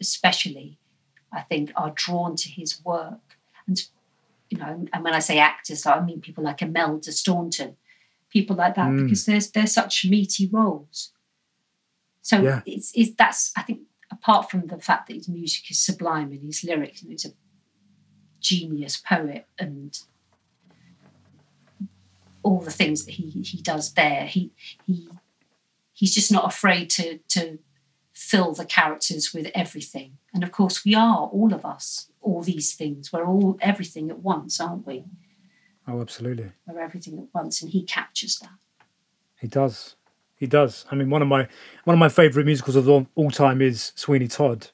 especially, I think are drawn to his work. And you know, and when I say actors, I mean people like Imelda Staunton, people like that, Mm. because there's they're such meaty roles. So Yeah. it's, it's that's I think apart from the fact that his music is sublime and his lyrics, and he's a genius poet and all the things that he he does there. He he he's just not afraid to to fill the characters with everything. And of course, we are all of us all these things. We're all everything at once, aren't we? Oh, absolutely. We're everything at once, and he captures that. He does. He does. I mean, one of my one of my favorite musicals of all, all time is Sweeney Todd,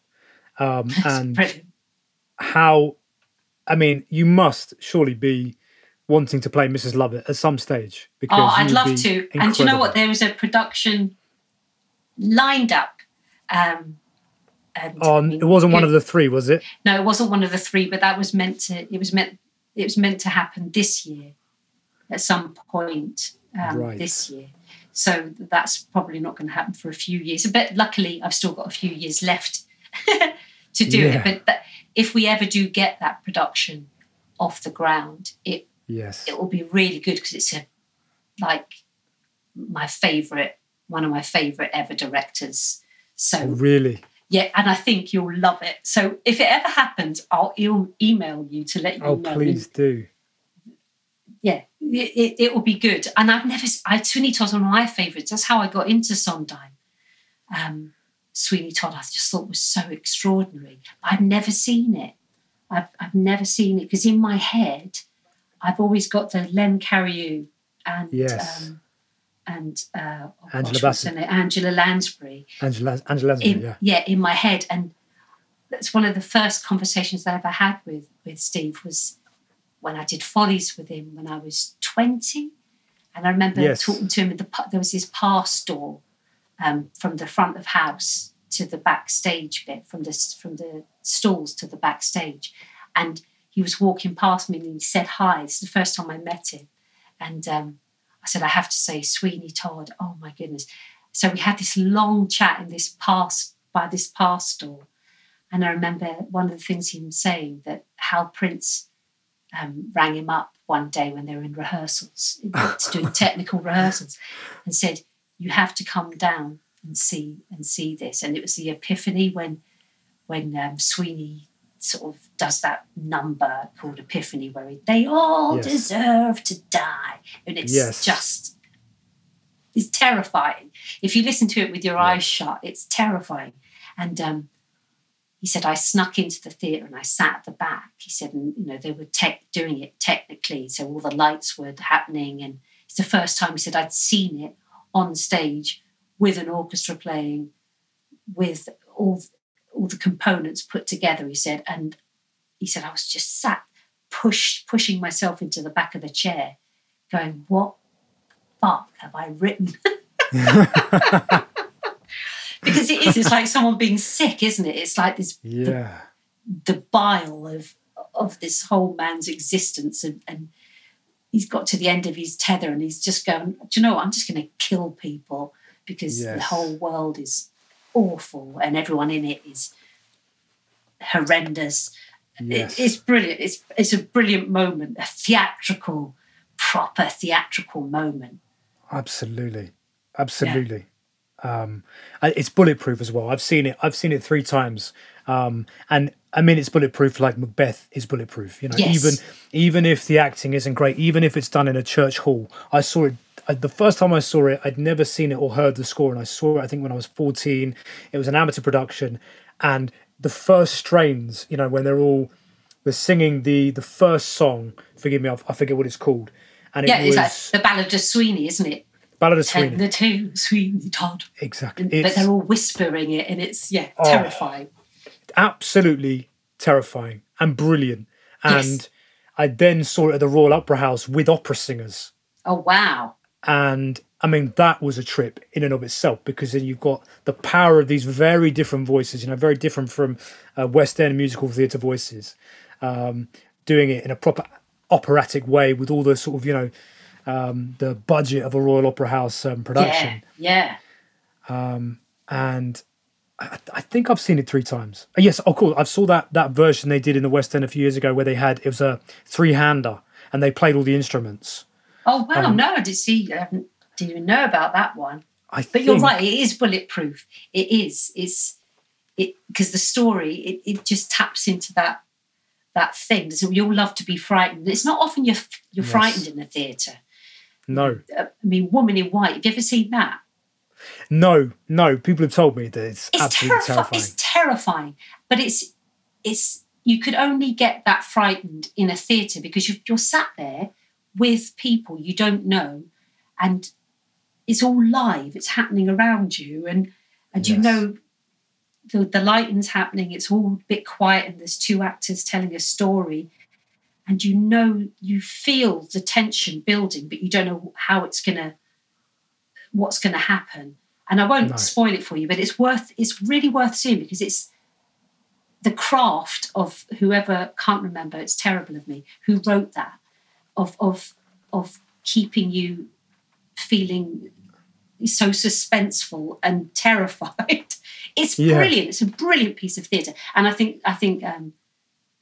um, and Brilliant. how. I mean, you must surely be wanting to play Mrs. Lovett at some stage because Oh, I'd love to. And do you know what? There is a production lined up. Um, and I Oh, mean, it wasn't one of the three, was it? No, it wasn't one of the three, but that was meant to. It was meant. It was meant to happen this year, at some point um, Right. this year. So that's probably not going to happen for a few years. But luckily, I've still got a few years left [LAUGHS] to do Yeah. it. But that, if we ever do get that production off the ground, it Yes. it will be really good because it's a like my favorite, one of my favorite ever directors. Oh, So really? Yeah, and I think you'll love it. So if it ever happens, I'll e- email you to let you Oh, know. please do. Yeah, it, it, it will be good. And I've never, I Sweeney Todd's one of my favourites. That's how I got into Sondheim. Um, Sweeney Todd, I just thought was so extraordinary. I've never seen it. I've, I've never seen it because in my head, I've always got the Len Cariou and Yes. um, and uh, oh Angela what's Bassett. her name? Angela Lansbury Angela, Angela Lansbury, in, yeah. in my head and that's one of the first conversations I ever had with with Steve was when I did Follies with him when I was 20 and I remember Yes. talking to him in the there was this pass door um, from the front of house to the backstage bit from the from the stalls to the backstage. And he was walking past me and he said hi. It's the first time I met him. And um, I said I have to say Sweeney Todd oh my goodness. So we had this long chat in this pass by this pass store and I remember one of the things he was saying that Hal Prince um, rang him up one day when they were in rehearsals, doing [LAUGHS] technical rehearsals, and said, "You have to come down and see and see this." And it was the epiphany when when um, Sweeney sort of does that number called Epiphany, where he, they all Yes. deserve to die, and it's Yes. just it's terrifying. If you listen to it with your Yes. eyes shut, it's terrifying. And um, he said, I snuck into the theatre and I sat at the back. He said, and you know, they were tech doing it technically, so all the lights were happening. And it's the first time he said I'd seen it on stage with an orchestra playing, with all all the components put together. He said, and he said I was just sat pushed pushing myself into the back of the chair, going, "What fuck have I written?" [LAUGHS] [LAUGHS] because it is. It's like someone being sick, isn't it? It's like this Yeah. the bile of of this whole man's existence and, and he's got to the end of his tether and he's just going do you know what? i'm just going to kill people because the whole world is awful and everyone in it is horrendous It- Yes. it's brilliant it's it's a brilliant moment a theatrical proper theatrical moment Absolutely, absolutely. Um, it's bulletproof as well. I've seen it. I've seen it three times, um, and I mean it's bulletproof. Like Macbeth is bulletproof. You know, Yes. even even if the acting isn't great, even if it's done in a church hall. I saw it I, the first time I saw it. I'd never seen it or heard the score, and I saw it. I think when I was fourteen. It was an amateur production, and the first strains. You know, when they're all they're singing the the first song. Forgive me, I, I forget what it's called. And it yeah was it's like the ballad of sweeney isn't it Ballad of Sweeney. the two sweeney todd Exactly. And- but they're all whispering it and it's yeah Oh. terrifying absolutely terrifying and brilliant. Yes. And I then saw it at the Royal Opera House with opera singers. oh wow And I mean, that was a trip in and of itself because then you've got the power of these very different voices, you know, very different from uh, West End musical theatre voices, um, doing it in a proper operatic way with all the sort of, you know, um, the budget of a Royal Opera House um, production. yeah yeah and I, I think I've seen it three times. Uh, Yes, oh cool. I saw that that version they did in the West End a few years ago where they had it was a three hander and they played all the instruments. Oh wow! Um, no, I did see. I haven't- didn't even know about that one. I But think, you're right. It is bulletproof. It is. It's it because the story it, it just taps into that that thing. So you'll love to be frightened. It's not often you're you're Yes. frightened in the theatre. No, I mean, Woman in White. Have you ever seen that? no, no. People have told me that it's, It's absolutely terrifi- terrifying. It's terrifying. But it's it's you could only get that frightened in a theatre because you've, you're sat there with people you don't know, and it's all live. It's happening around you, and and you know the the lighting's happening. It's all a bit quiet, and there's two actors telling a story, and you know you feel the tension building, but you don't know how it's gonna what's gonna happen. And I won't No. spoil it for you, but it's worth it's really worth seeing because it's the craft of whoever can't remember. It's terrible of me who wrote that of of of keeping you feeling so suspenseful and [LAUGHS] terrified. It's Yeah. brilliant. It's a brilliant piece of theatre, and I think I think um,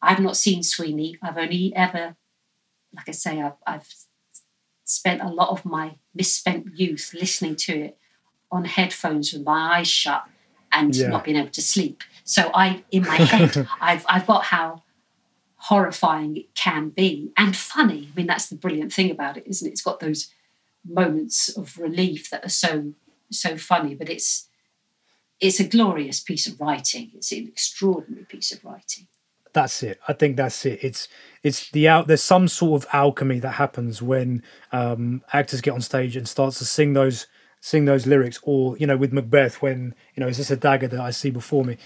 I've not seen Sweeney. I've only ever, like I say, I've, I've spent a lot of my misspent youth listening to it on headphones with my eyes shut, and Yeah. not being able to sleep. So I, in my head, [LAUGHS] I've I've got how horrifying it can be and funny. I mean, that's the brilliant thing about it, isn't it? It's got those moments of relief that are so so funny, but it's it's a glorious piece of writing. It's an extraordinary piece of writing. That's it. I think that's it. It's it's the out. There's some sort of alchemy that happens when um, actors get on stage and starts to sing those sing those lyrics, or you know, with Macbeth, when you know, is this a dagger that I see before me?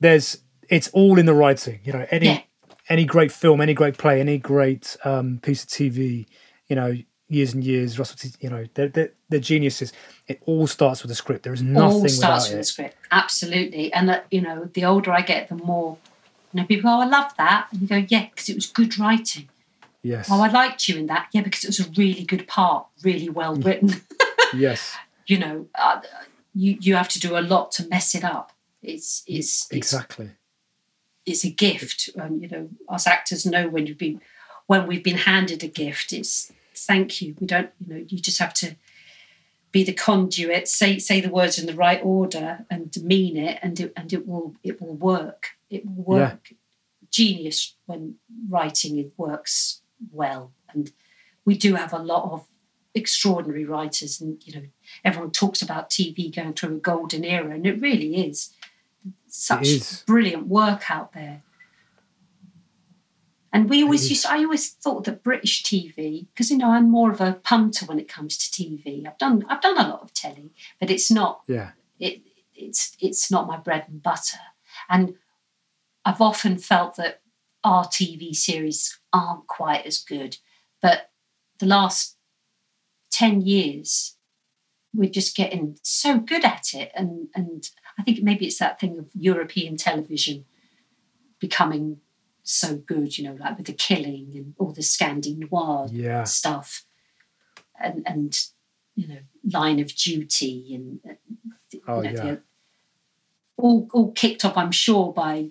There's it's all in the writing. You know, any Yeah. any great film, any great play, any great um, piece of TV, you know, years and years. Russell, T, you know, they're, they're, they're geniuses. It all starts with a script. There is nothing All starts with it. the script, absolutely. And that you know, the older I get, the more you know. People go, "Oh, I love that," and you go, "Yeah, because it was good writing." Yes, Oh, I liked you in that. Yeah, because it was a really good part, really well Mm. written. [LAUGHS] yes, you know, uh, you you have to do a lot to mess it up. It's it's it's, exactly. it's a gift. Um, you know, us actors know when you've been when we've been handed a gift. It's thank you. We don't. You know, you just have to be the conduit. Say say the words in the right order and mean it, and it, and it will it will work. It will Yeah. work. Genius when writing it works well, and we do have a lot of extraordinary writers, and you know everyone talks about TV going through a golden era, and it really is such is. brilliant work out there. And we always used. I always thought that British TV, because you know I'm more of a punter when it comes to TV. I've done I've done a lot of telly, but it's not Yeah, it it's it's not my bread and butter. And I've often felt that our TV series aren't quite as good. But the last 10 years, we're just getting so good at it. And and I think maybe it's that thing of European television becoming so good, you know, like with the killing and all the Scandi noir yeah. stuff and and you know line of duty and uh, you Oh, know, yeah. all all kicked off i'm sure by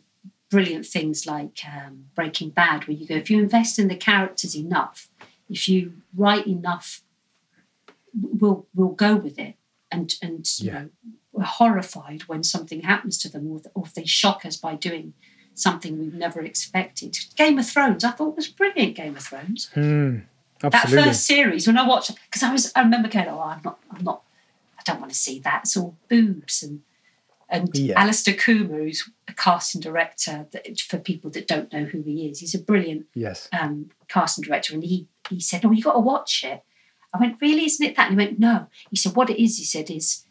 brilliant things like um, breaking bad where you go if you invest in the characters enough if you write enough we'll we'll go with it. And and you know we're horrified when something happens to them or, or if they shock us by doing something we've never expected. Game of thrones i thought was brilliant game of thrones. Hmm. that first series when I watched because I was I remember going oh I'm not I'm not I don't want to see that. It's all boobs and and Yeah. Alastair Coomer who's a casting director that, for people that don't know who he is he's a brilliant yes. um, casting director. And he he said oh you got to watch it. I went really? Isn't it that? And he went no. He said what it is he said is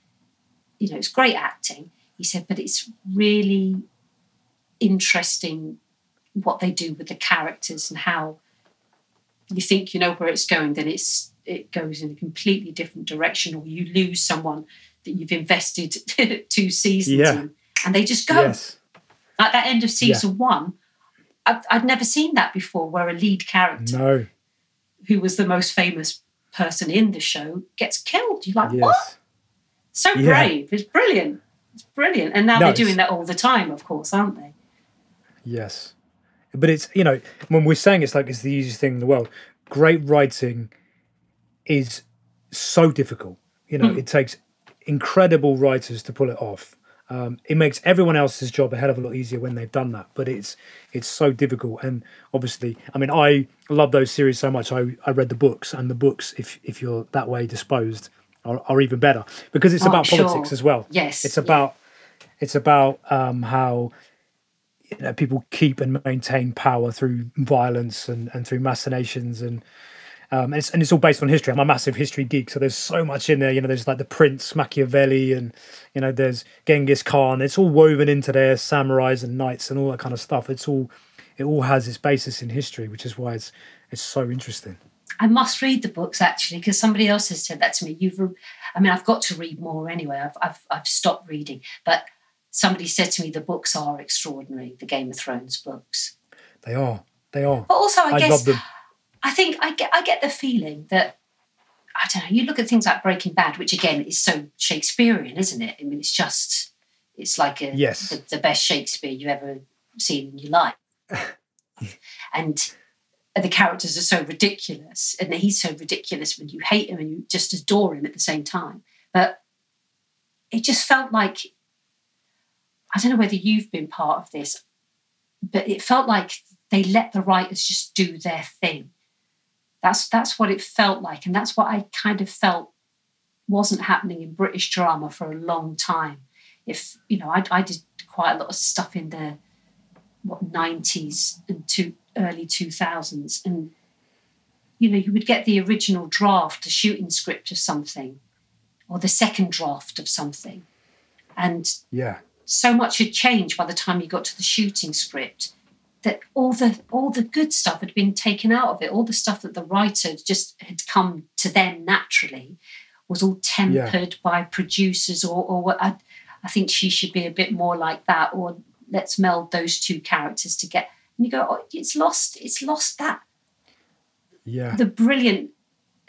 you know it's great acting. He said but it's really interesting what they do with the characters and how you think you know where it's going, then it's it goes in a completely different direction, or you lose someone that you've invested [LAUGHS] two seasons Yeah. in, and they just go. Yes. Like that end of season one, I've, I'd never seen that before, where a lead character No. who was the most famous person in the show gets killed. You're like, what? So Yeah. brave. It's brilliant. It's brilliant. And now No, they're doing that all the time, of course, aren't they? Yes. But it's you know when we're saying it's like it's the easiest thing in the world. Great writing is so difficult. You know, Hmm. it takes incredible writers to pull it off. Um, it makes everyone else's job a hell of a lot easier when they've done that. But it's it's so difficult. And obviously, I mean, I love those series so much. I, I read the books, and the books, if if you're that way disposed, are, are even better because it's Oh, about sure. politics as well. Yes. It's yeah. about it's about um, how you know, people keep and maintain power through violence and, and through machinations and um, and, it's, and it's all based on history. I'm a massive history geek, so there's so much in there. You know, there's like the Prince, Machiavelli, and you know, there's Genghis Khan. It's all woven into there, samurais and knights and all that kind of stuff. It's all it all has its basis in history, which is why it's it's so interesting. I must read the books actually because somebody else has said that to me. You've, re- I mean, I've got to read more anyway. I've, I've, I've stopped reading, but somebody said to me the books are extraordinary. The Game of Thrones books, They are, they are. but also I, I guess love them. I think I get I get the feeling that I don't know. You look at things like Breaking Bad, which again is so Shakespearean, isn't it? I mean, it's just it's like a, Yes. the, the best Shakespeare you've ever seen in your life, [LAUGHS] and the characters are so ridiculous, and he's so ridiculous when you hate him and you just adore him at the same time. But it just felt like I don't know whether you've been part of this, but it felt like they let the writers just do their thing. That's that's what it felt like, and that's what I kind of felt wasn't happening in British drama for a long time. If you know, I, I did quite a lot of stuff in the what nineties and two early two thousands, and you know, you would get the original draft, the shooting script of something, or the second draft of something, and yeah, so much had changed by the time you got to the shooting script that all the all the good stuff had been taken out of it. All the stuff that the writer just had come to them naturally was all tempered yeah. by producers or or I, I think she should be a bit more like that or let's meld those two characters together. And you go oh, it's lost it's lost that. Yeah. The brilliant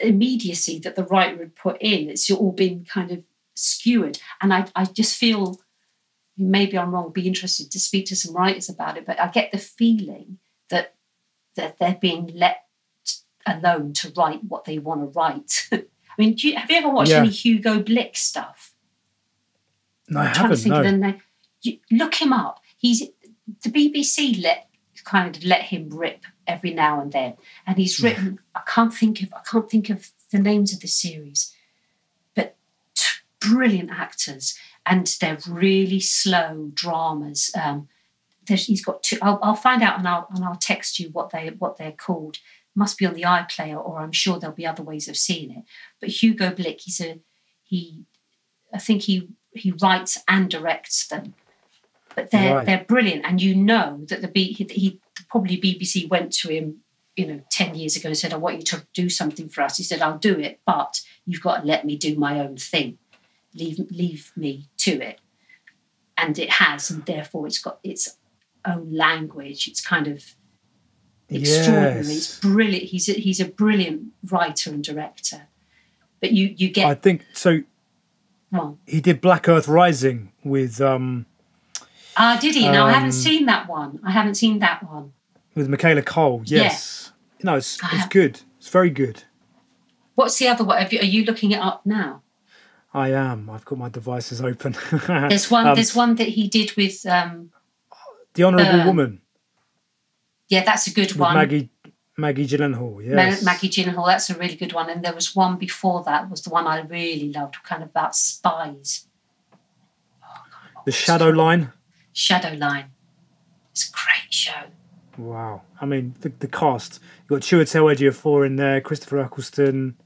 immediacy that the writer had put in it's all been kind of skewered. And I, I just feel maybe I'm wrong, be interested to speak to some writers about it, but I get the feeling that that they're being let alone to write what they want to write. [LAUGHS] I mean, you, have you ever watched yeah. any Hugo Blick stuff? No, I haven't. No. you, look him up. He's the BBC let kind of let him rip every now and then, and he's [SIGHS] written. I can't think of I can't think of the names of the series, but t- brilliant actors and they're really slow dramas. Um, he's got two. I'll, I'll, find out and I'll and I'll text you what they what they're called. Must be on the iPlayer, or I'm sure there'll be other ways of seeing it. But Hugo Blick, he's a he. I think he he writes and directs them, but they're right. they're brilliant. And you know that the B, he, he probably BBC went to him, you know, ten years ago and said, "I want you to do something for us." He said, "I'll do it, but you've got to let me do my own thing." Leave leave me to it. And it has and therefore it's got its own language. It's kind of extraordinary. Yes. it's brilliant. He's a, he's a brilliant writer and director. But you you get i think so well, he did black earth rising with um ah did he? Um, no i haven't um, seen that one. I haven't seen that one. with michaela coel yes. Yeah. no it's, it's good. It's very good. What's the other one? Are you looking it up now I am. I've got my devices open. [LAUGHS] there's one. Um, there's one that he did with um, the Honourable uh, Woman. Yeah, that's a good with one. Maggie Maggie Gyllenhaal. Yes. Maggie Gyllenhaal. That's a really good one. And there was one before that. Was the one I really loved, kind of about spies. Oh, God, the Shadow Line. Shadow Line. It's a great show. Wow. I mean, the, the cast. You've got Chiwetel Ejiofor in there, Christopher Eccleston,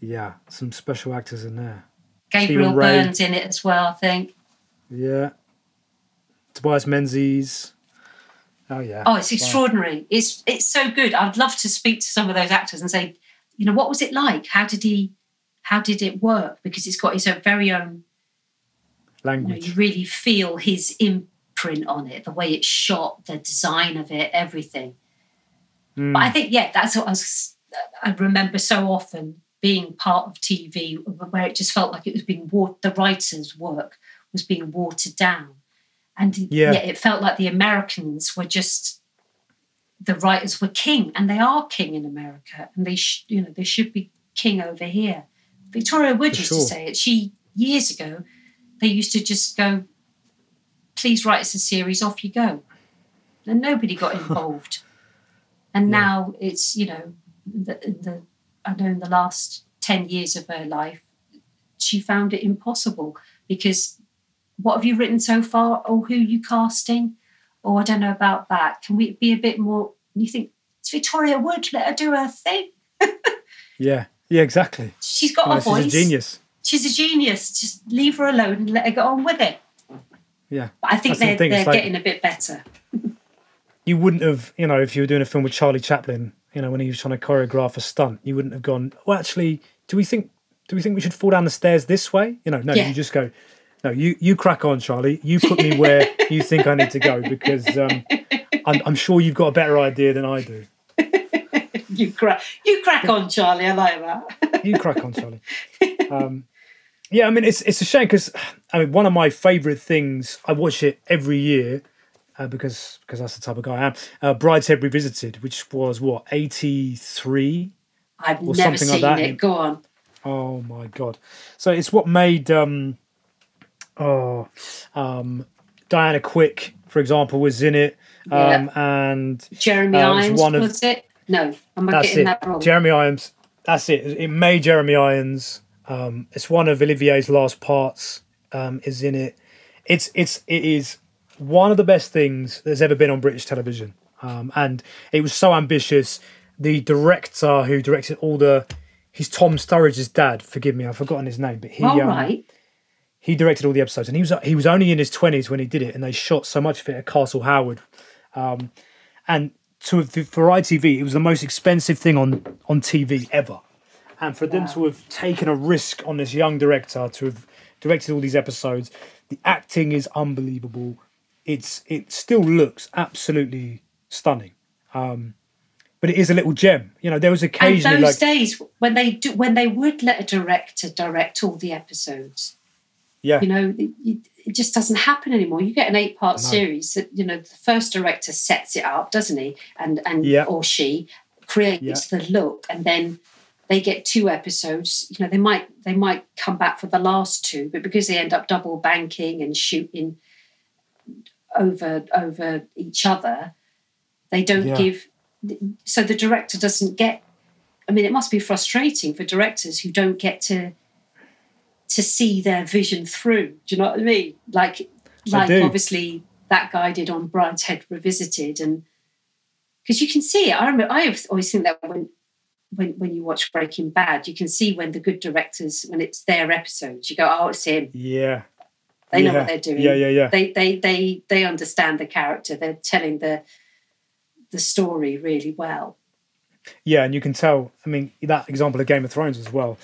yeah, some special actors in there. Gabriel Byrne's in it as well, I think. Yeah. Tobias Menzies. Oh yeah. Oh, it's extraordinary. Wow. It's it's so good. I'd love to speak to some of those actors and say, you know, what was it like? How did he how did it work? Because it's got his own very own language. You, know, you really feel his imprint on it, the way it's shot, the design of it, everything. Mm. But I think, yeah, that's what I was I remember so often being part of TV where it just felt like it was being watered, the writer's work was being watered down. And yeah. yet it felt like the Americans were just the writers were king, and they are king in America, and they sh- you know they should be king over here. Victoria Wood For used sure. to say it. She years ago, they used to just go, "Please write us a series, off you go," and nobody got [LAUGHS] involved. and yeah. now it's you know the, the I know in the last 10 years of her life, she found it impossible because what have you written so far? Or who you casting? Or I don't know about that. Can we be a bit more? You think it's Victoria Wood, let her do her thing. [LAUGHS] yeah, yeah, exactly. She's got you know, a voice. She's a genius. She's a genius. Just leave her alone and let her get on with it. Yeah. But I think That's they're, the they're like, getting a bit better. [LAUGHS] you wouldn't have, you know, if you were doing a film with Charlie Chaplin, you know, when he was trying to choreograph a stunt, you wouldn't have gone, well, actually, do we think do we think we should fall down the stairs this way? You know, no, yeah. you just go, no, you you crack on, Charlie. You put me where [LAUGHS] you think I need to go because um, I'm, I'm sure you've got a better idea than I do. [LAUGHS] you crack, you crack on, Charlie. I like that. you crack on, Charlie. [LAUGHS] Um, yeah, I mean, it's it's a shame because I mean, one of my favourite things. I watch it every year uh, because because that's the type of guy I am. Uh, Brideshead Revisited, which was what eighty three. I've or never something seen like that. it. Go on. Oh my god! So it's what made um, oh um, Diana Quick, for example, was in it, um, and Jeremy uh, Irons one of- was it? No, am I getting it. that wrong? Jeremy Irons. That's it. It made Jeremy Irons. Um, it's one of Olivier's last parts. Um, is in it. It's it's it is one of the best things that's ever been on British television. Um, and it was so ambitious. The director who directed all the, he's Tom Sturridge's dad. Forgive me, I've forgotten his name, but he All um, right. he directed all the episodes, and he was he was only in his twenties when he did it, and they shot so much of it at Castle Howard, um, and to for ITV, it was the most expensive thing on on TV ever, and for them to have taken a risk on this young director to have directed all these episodes, the acting is unbelievable. It's it still looks absolutely stunning, um, but it is a little gem. You know, there was And occasionally those like days when they do, when they would let a director direct all the episodes, yeah, you know, it, it- just doesn't happen anymore. You get an eight part series that you know the first director sets it up, doesn't he? And and Yeah. or she creates the look, and then they get two episodes. You know, they might they might come back for the last two, but because they end up double banking and shooting over over each other, they don't Yeah. give. So the director doesn't get. I mean, it must be frustrating for directors who don't get to to see their vision through. Do you know what I mean? Like, like obviously that guy did on Brideshead Revisited, and because you can see it. I remember. I always think that when when when you watch Breaking Bad, you can see when the good directors when it's their episodes. You go, oh, it's him. yeah, They know yeah. what they're doing. Yeah, yeah, yeah. They they they they understand the character. They're telling the the story really well. Yeah, and you can tell. I mean, that example of Game of Thrones as well.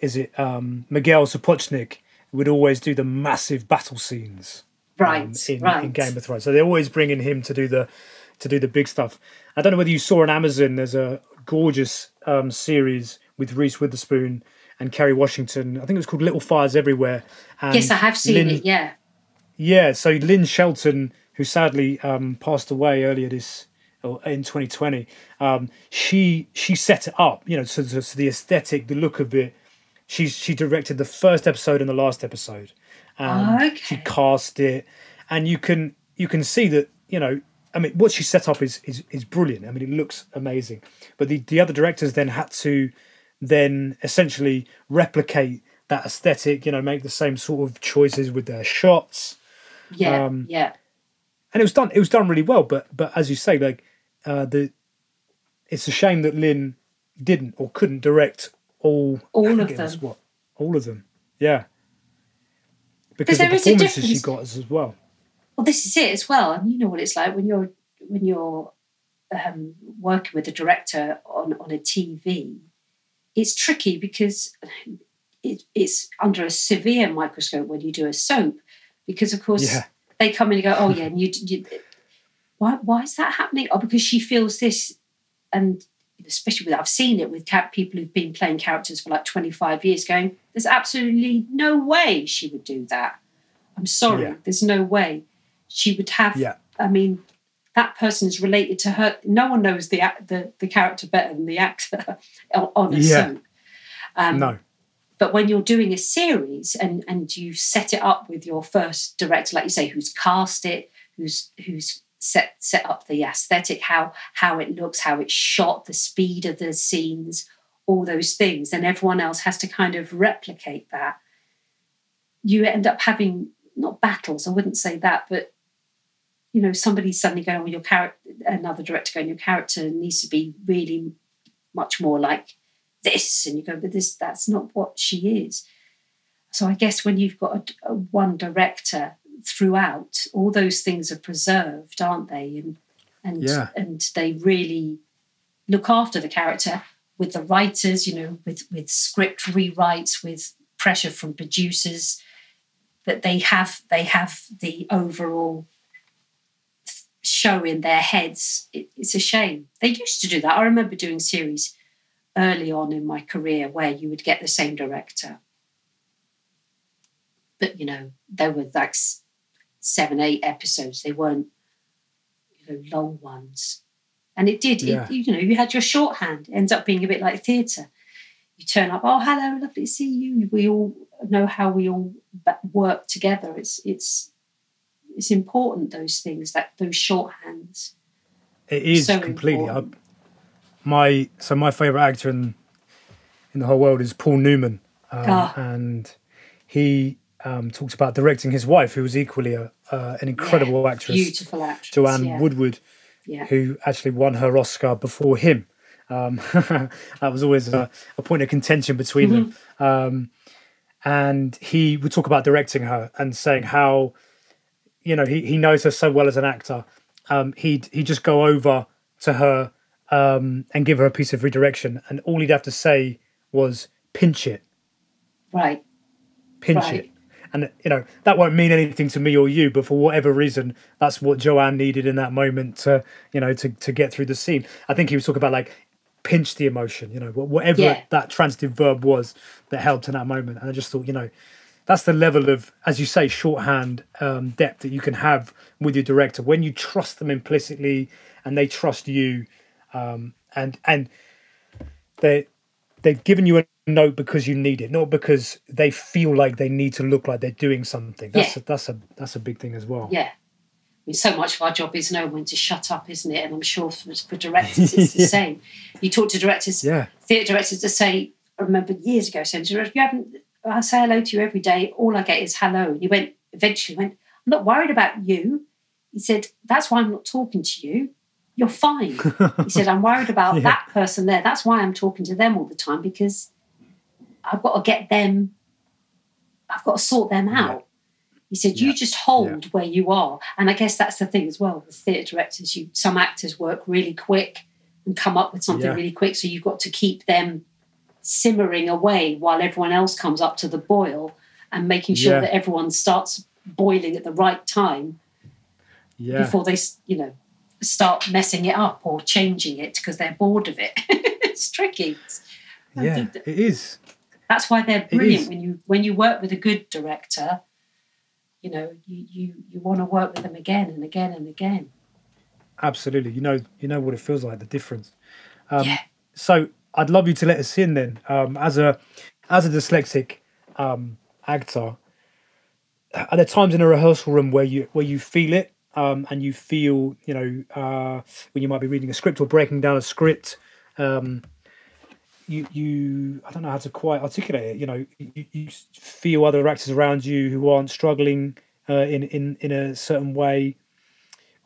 Is it um, Miguel Sapochnik would always do the massive battle scenes um, Right, in, right. in Game of Thrones? So they're always bringing him to do the to do the big stuff. I don't know whether you saw on Amazon. There's a gorgeous um, series with Reese Witherspoon and Kerry Washington. I think it was called Little Fires Everywhere. And yes, I have seen Lynn- it. Yeah, yeah, so Lynn Shelton, who sadly um, passed away earlier this or in 2020, um, she she set it up. You know, so, so, so the aesthetic, the look of it. She she directed the first episode and the last episode. Um, Okay. She cast it, and you can you can see that you know. I mean, what she set up is is is brilliant. I mean, it looks amazing. But the the other directors then had to then essentially replicate that aesthetic. You know, make the same sort of choices with their shots yeah, Um, yeah. and it was done it was done really well but but as you say like uh the it's a shame that lynn didn't or couldn't direct all All of forget it was them. what all of them yeah because the there is a performances she difference. got as well Well, this is it as well, and you know what it's like when you're when you're um, working with a director on on a TV. It's tricky because it, it's under a severe microscope when you do a soap, because of course Yeah. they come in and go, "Oh yeah," and you, you why why is that happening? Oh, because she feels this, and especially with I've seen it with cat people who've been playing characters for like twenty five years, going, "There's absolutely no way she would do that." I'm sorry, Yeah. there's no way she would have. Yeah. I mean, that person is related to her. No one knows the the, the character better than the actor [LAUGHS] on a Yeah. soap. Um, no but when you're doing a series and and you set it up with your first director, like you say, who's cast it, who's who's set set up the aesthetic, how how it looks, how it's shot, the speed of the scenes, all those things, then everyone else has to kind of replicate that. You end up having not battles, I wouldn't say that, but you know, somebody suddenly going, well, your character, another director going, your character needs to be really much more like this, and you go, but this, that's not what she is. So I guess when you've got a, a one director throughout, all those things are preserved, aren't they? And and Yeah. and they really look after the character with the writers, you know, with with script rewrites, with pressure from producers, that they have they have the overall show in their heads. It, it's a shame. They used to do that. I remember doing series early on in my career where you would get the same director. But, you know, there were like seven, eight episodes. They weren't, you know, long ones. And it did, Yeah. it, you know, you had your shorthand. It ends up being a bit like theatre. You turn up, oh, hello, lovely to see you. We all know how we all work together. It's, it's, it's important those things that those shorthands. It is So completely. I, my so my favorite actor in in the whole world is Paul Newman, um, Ah. and he um, talks about directing his wife, who was equally a, uh, an incredible Yeah, actress, Beautiful actress. Joanne yeah. Woodward, Yeah. who actually won her Oscar before him. Um, [LAUGHS] that was always a, a point of contention between them. Um, and he would talk about directing her and saying how, you know, he, he knows her so well as an actor. Um, he'd he'd just go over to her um, and give her a piece of redirection, and all he'd have to say was pinch it, Right. pinch Right. it. And you know that won't mean anything to me or you, but for whatever reason, that's what Joanne needed in that moment to, you know, to to get through the scene. I think he was talking about like pinch the emotion, you know, whatever Yeah. that transitive verb was that helped in that moment. And I just thought, you know, that's the level of, as you say, shorthand um, depth that you can have with your director when you trust them implicitly and they trust you, um, and and they they've given you a note because you need it, not because they feel like they need to look like they're doing something. That's Yeah. a, that's a that's a big thing as well. Yeah. I mean, so much of our job is knowing when to shut up, isn't it? And I'm sure for, for directors it's the [LAUGHS] Yeah. same. You talk to directors, Yeah. theatre directors to say, I remember years ago saying, "Director, you haven't, I say hello to you every day. All I get is hello. And you went, eventually went, I'm not worried about you. He said, that's why I'm not talking to you. You're fine. he said, I'm worried about [LAUGHS] Yeah. that person there. That's why I'm talking to them all the time because I've got to get them, I've got to sort them Yeah. out. He said, "You Yeah. just hold where you are," and I guess that's the thing as well. With theatre directors, you some actors work really quick and come up with something Yeah. really quick, so you've got to keep them simmering away while everyone else comes up to the boil and making sure Yeah. that everyone starts boiling at the right time Yeah. before they, you know, start messing it up or changing it because they're bored of it. [LAUGHS] it's tricky. Yeah. think It is. that's why they're brilliant when you when you work with a good director you know you you, you want to work with them again and again and again Absolutely. You know, you know what it feels like, the difference. Um, yeah So I'd love you to let us in then, um, as a as a dyslexic um, actor. Are there times in a rehearsal room where you where you feel it um, and you feel, you know, uh, when you might be reading a script or breaking down a script, um, you you I don't know how to quite articulate it. You know, you, you feel other actors around you who aren't struggling uh, in in in a certain way,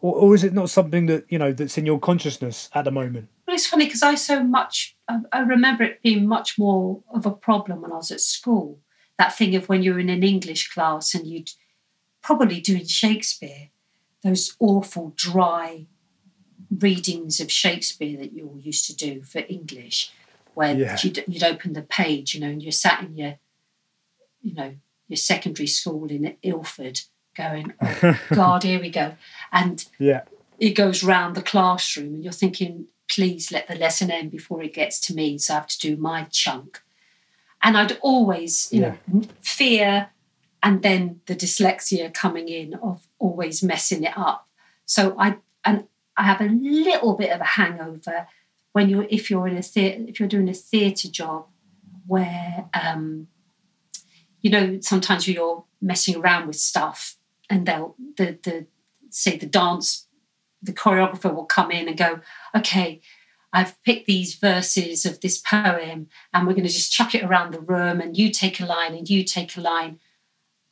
or, or is it not something that you know that's in your consciousness at the moment? Well, it's funny because I so much, I, I remember it being much more of a problem when I was at school. That thing of when you were in an English class and you'd probably doing Shakespeare, those awful dry readings of Shakespeare that you all used to do for English, where Yeah. you'd, you'd open the page, you know, and you're sat in your, you know, your secondary school in Ilford going, oh, [LAUGHS] God, here we go. And Yeah. it goes round the classroom and you're thinking, please let the lesson end before it gets to me, so I have to do my chunk. And I'd always, you know, fear and then the dyslexia coming in of always messing it up. So I and I have a little bit of a hangover when you're if you're in a theatre if you're doing a theatre job where um you know sometimes you're messing around with stuff and they'll the the say the dance the choreographer will come in and go okay I've picked these verses of this poem and we're going to just chuck it around the room and you take a line and you take a line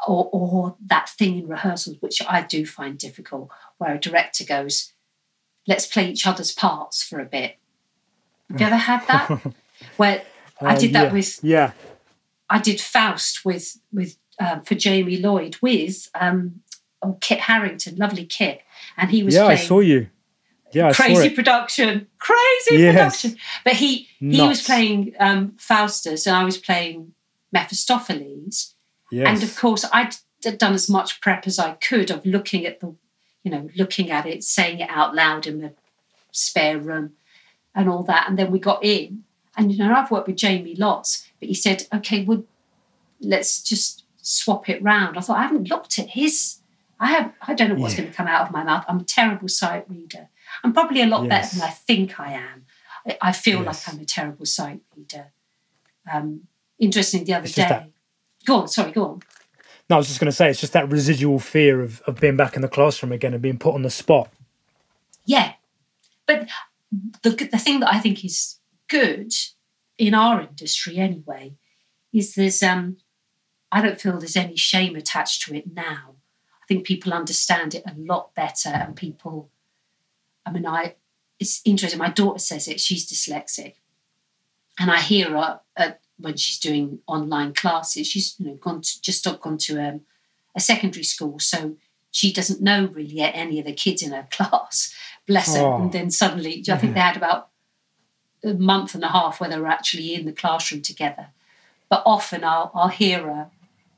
or, or that thing in rehearsals which I do find difficult where a director goes let's play each other's parts for a bit have you ever had that [LAUGHS] where I Uh, did that yeah. with Yeah. I did Faust with with um, for Jamie Lloyd with um, oh, Kit Harington, lovely Kit, and he was Yeah, I saw you. Yeah, I saw crazy production, crazy Yes. production. But he he was playing um, Faustus, and I was playing Mephistopheles, Yes. and of course I'd done as much prep as I could of looking at the, you know, looking at it, saying it out loud in the spare room, and all that, and then we got in, and you know I've worked with Jamie lots, but he said, okay, well, let's just swap it round. I thought I haven't looked at his. I have. I don't know what's Yeah. going to come out of my mouth. I'm a terrible sight reader. I'm probably a lot better than I think I am. I, I feel Yes. like I'm a terrible sight reader. Um, interesting. The other It's day. Go on. Sorry. Go on. No, I was just going to say it's just that residual fear of, of being back in the classroom again and being put on the spot. Yeah, but the the thing that I think is good in our industry anyway is there's um I don't feel there's any shame attached to it now. I think people understand it a lot better and people I mean I it's interesting my daughter says it she's dyslexic and I hear her at, when she's doing online classes she's you know gone to, just gone to um, a secondary school so she doesn't know really any of the kids in her [LAUGHS] class bless her oh. and then suddenly I think they had about a month and a half where they were actually in the classroom together. But often I'll, I'll hear her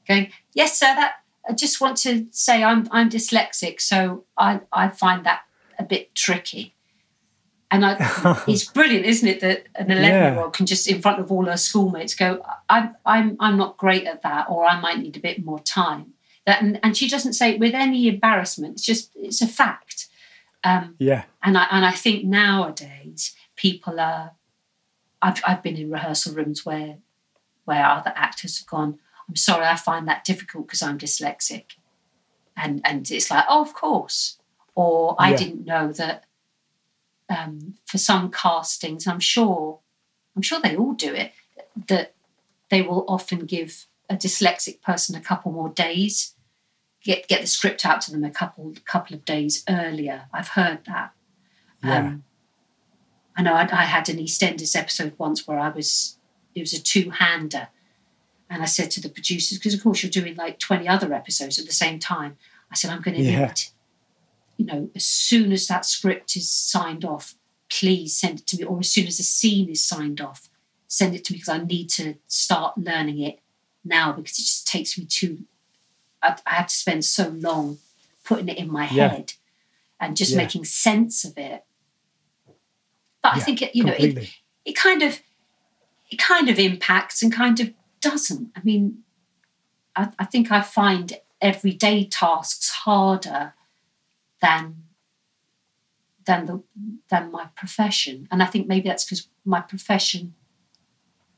going, Yes, sir, that I just want to say I'm I'm dyslexic, so I, I find that a bit tricky. And I, [LAUGHS] it's brilliant, isn't it, that an 11 year old can just in front of all her schoolmates go, I'm, I'm, I'm not great at that, or I might need a bit more time. That, and, and she doesn't say it with any embarrassment. It's just, it's a fact. Um, yeah. And I, and I think nowadays people are I've, I've been in rehearsal rooms where where other actors have gone i'm sorry i find that difficult because i'm dyslexic and and it's like oh of course or i yeah. didn't know that um, for some castings i'm sure i'm sure they all do it that they will often give a dyslexic person a couple more days get get the script out to them a couple couple of days earlier i've heard that yeah. um, I know I, I had an EastEnders episode once where I was, it was a two hander. And I said to the producers, because of course you're doing like 20 other episodes at the same time, I said, I'm going to yeah. need, you know, as soon as that script is signed off, please send it to me. Or as soon as the scene is signed off, send it to me because I need to start learning it now because it just takes me too, I, I have to spend so long putting it in my yeah. head and just yeah. making sense of it but I think it, you completely. know, it, it kind of it kind of impacts and kind of doesn't. I mean, I, I think I find everyday tasks harder than than the than my profession, and I think maybe that's because my profession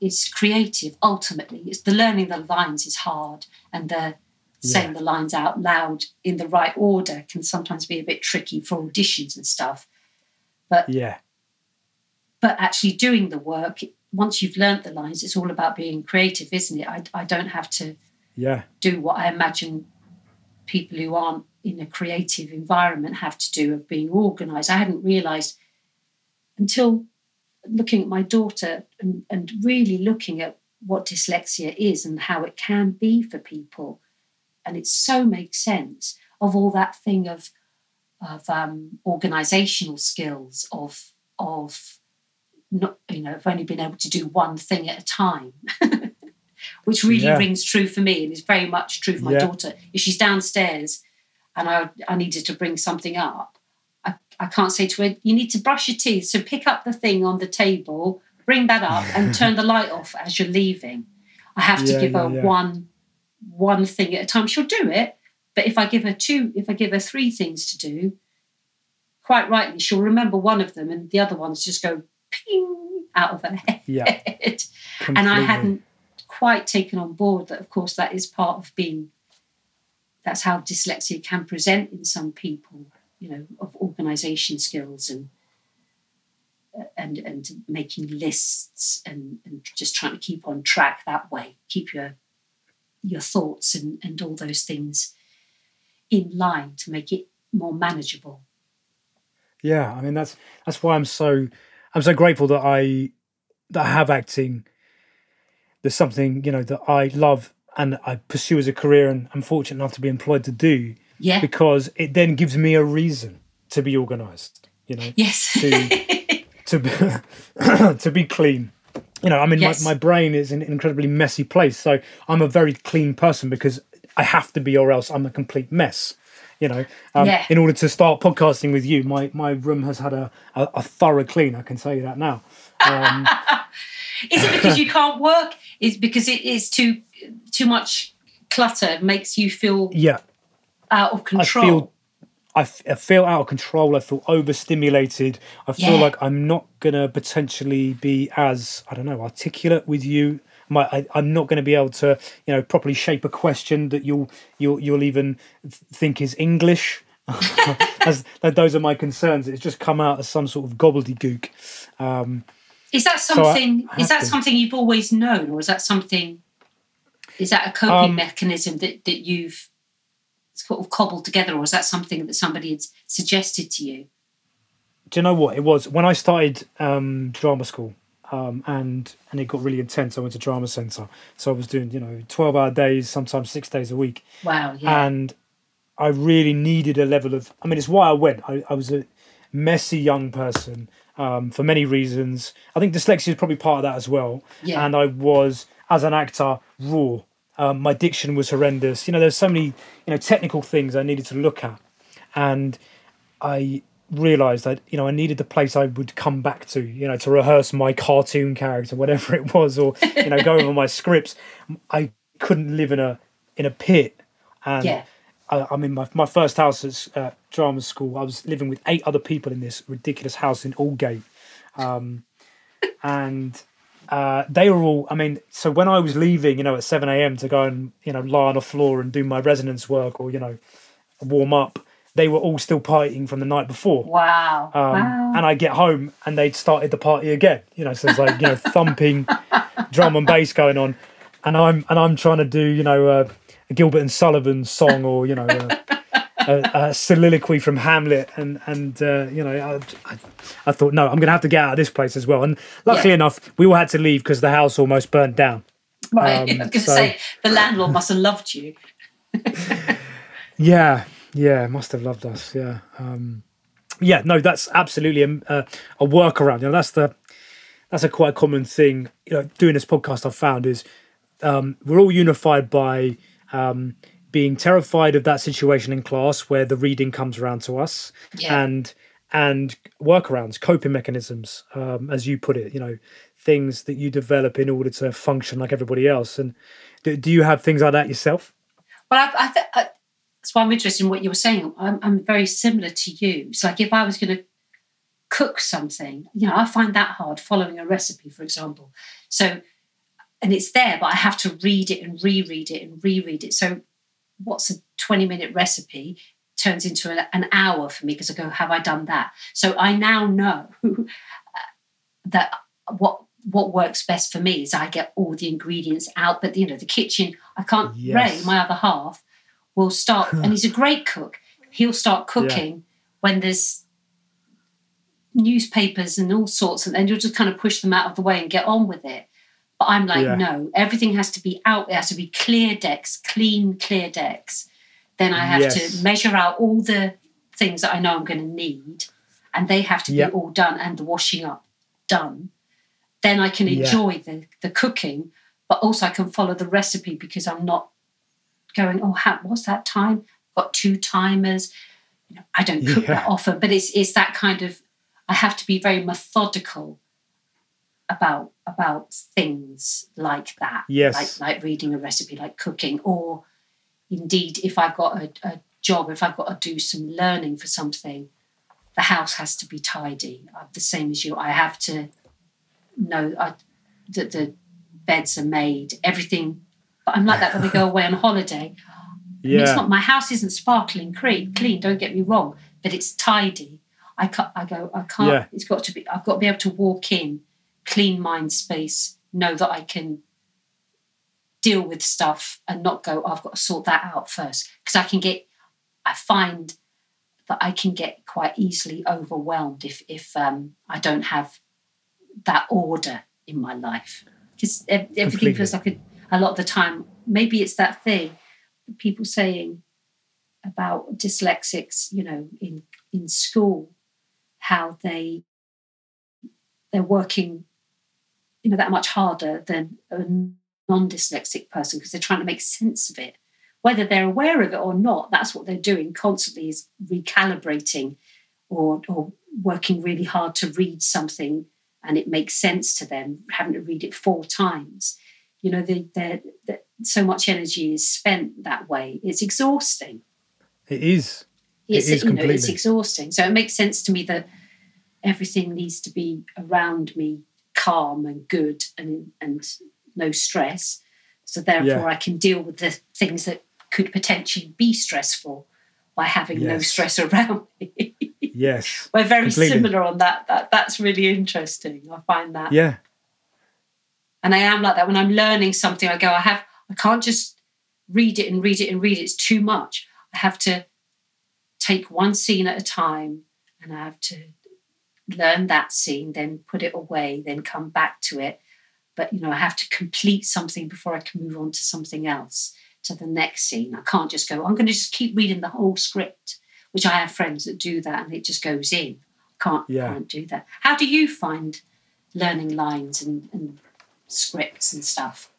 is creative. Ultimately, it's the learning the lines is hard, and the saying the lines out loud in the right order can sometimes be a bit tricky for auditions and stuff. But yeah, but actually doing the work once you've learnt the lines it's all about being creative isn't it? I, I don't have to yeah. do what i imagine people who aren't in a creative environment have to do of being organized. I hadn't realized until looking at my daughter and, and really looking at what dyslexia is and how it can be for people. And it so makes sense of all that thing of of um, organizational skills of of not you know i've only been able to do one thing at a time [LAUGHS] which really yeah. rings true for me and is very much true for my yeah. daughter if she's downstairs and I, I needed to bring something up I, I can't say to her you need to brush your teeth so pick up the thing on the table bring that up and [LAUGHS] turn the light off as you're leaving i have to yeah, give her one one thing at a time she'll do it but if i give her two if i give her three things to do quite rightly she'll remember one of them and the other ones just go ping out of her [LAUGHS] head. Yeah. and I hadn't quite taken on board that, of course, that is part of being, that's how dyslexia can present in some people, you know, of organization skills and and and making lists and, and just trying to keep on track that way, keep your your thoughts and, and all those things in line to make it more manageable. Yeah, I mean that's that's why I'm so I'm so grateful that I that I have acting. There's something you know that I love and I pursue as a career, and I'm fortunate enough to be employed to do. Yeah. Because it then gives me a reason to be organised. You know. Yes. To [LAUGHS] to be, [COUGHS] to be clean. You know, I mean, yes. my, my brain is an incredibly messy place, so I'm a very clean person because I have to be, or else I'm a complete mess you know um, yeah. in order to start podcasting with you my my room has had a, a, a thorough clean i can tell you that now. Um, [LAUGHS] is it because you can't work? Is because it is too too much clutter makes you feel yeah. out of control? I feel, I, f- I feel out of control. I feel overstimulated. I feel yeah. like i'm not gonna potentially be as i don't know articulate with you my, I, I'm not going to be able to, you know, properly shape a question that you'll you'll you'll even think is English. [LAUGHS] as those are my concerns. It's just come out as some sort of gobbledygook. Um, is that something? So I, I is that to. something you've always known, or is that something? Is that a coping um, mechanism that that you've sort of cobbled together, or is that something that somebody had suggested to you? Do you know what it was when I started um, drama school? Um, and and it got really intense. I went to drama centre, so I was doing you know twelve hour days, sometimes six days a week. Wow! Yeah. And I really needed a level of. I mean, it's why I went. I, I was a messy young person um, for many reasons. I think dyslexia is probably part of that as well. Yeah. And I was, as an actor, raw. Um, my diction was horrendous. You know, there's so many you know technical things I needed to look at, and I realized that you know I needed the place I would come back to. You know, to rehearse my cartoon character, whatever it was, or you know, go over my [LAUGHS] scripts. I couldn't live in a in a pit, and yeah. I, I mean, my, my first house at uh, drama school, I was living with eight other people in this ridiculous house in Aldgate. Um, and uh, they were all, I mean, so when I was leaving, you know, at 7 a.m. to go and, you know, lie on the floor and do my resonance work or, you know, warm up, they were all still partying from the night before. Wow. Um, wow. And I get home and they'd started the party again, you know, so it's like, you know, [LAUGHS] thumping drum and bass going on. And I'm, and I'm trying to do, you know, uh, Gilbert and Sullivan song or you know a, a, a soliloquy from Hamlet and and uh, you know I, I, I, thought no I'm gonna have to get out of this place as well and luckily yeah. enough we all had to leave because the house almost burnt down. Right, um, [LAUGHS] I was going to so, say the landlord must have loved you. [LAUGHS] yeah, yeah, must have loved us. Yeah, um, yeah. No, that's absolutely a, a workaround. You know, that's the that's a quite common thing. You know, doing this podcast I've found is um, we're all unified by um, being terrified of that situation in class where the reading comes around to us yeah. and and workarounds coping mechanisms um, as you put it you know things that you develop in order to function like everybody else and do, do you have things like that yourself well i, I, th- Why i'm interested in what you were saying I'm, I'm very similar to you it's like if i was going to cook something you know i find that hard following a recipe for example so and it's there, but I have to read it and reread it and reread it. So, what's a 20 minute recipe turns into an hour for me because I go, Have I done that? So, I now know [LAUGHS] that what what works best for me is I get all the ingredients out, but you know, the kitchen, I can't, yes. Ray, my other half, will start, and he's a great cook. He'll start cooking yeah. when there's newspapers and all sorts, and then you'll just kind of push them out of the way and get on with it. But I'm like, yeah. no, everything has to be out. It has to be clear decks, clean, clear decks. Then I have yes. to measure out all the things that I know I'm going to need, and they have to yep. be all done and the washing up done. Then I can enjoy yeah. the, the cooking, but also I can follow the recipe because I'm not going, oh, how, what's that time? Got two timers. You know, I don't cook yeah. that often, but it's it's that kind of I have to be very methodical about about things like that. Yes. Like like reading a recipe, like cooking, or indeed if I've got a, a job, if I've got to do some learning for something, the house has to be tidy. I'm the same as you. I have to know I, that the beds are made, everything. But I'm like that when we go [LAUGHS] away on holiday. Yeah. I mean, it's not my house isn't sparkling clean. Clean. Don't get me wrong, but it's tidy. I can't. I go. I can't. Yeah. It's got to be. I've got to be able to walk in clean mind space, know that I can deal with stuff and not go, oh, I've got to sort that out first. Because I can get, I find that I can get quite easily overwhelmed if if um, I don't have that order in my life. Because everything Completely. feels like a, a lot of the time, maybe it's that thing, people saying about dyslexics, you know, in in school, how they they're working you know that much harder than a non-dyslexic person because they're trying to make sense of it. Whether they're aware of it or not that's what they're doing constantly is recalibrating or, or working really hard to read something and it makes sense to them having to read it four times you know they, they're, they're, so much energy is spent that way it's exhausting it is it's, it is you know, it's exhausting so it makes sense to me that everything needs to be around me calm and good and and no stress. So therefore, Yeah. I can deal with the things that could potentially be stressful by having no stress [LAUGHS] around me. Yes. We're very Completely. similar on that. That that's really interesting. I find that, Yeah. And I am like that when I'm learning something. I go, I have, I can't just read it and read it and read it. It's too much. I have to take one scene at a time, and I have to learn that scene, then put it away, then come back to it. But you know, I have to complete something before I can move on to something else, to the next scene. I can't just go. I'm going to just keep reading the whole script, which I have friends that do that, and it just goes in. Can't Yeah. can't do that. How do you find learning lines and, and scripts and stuff?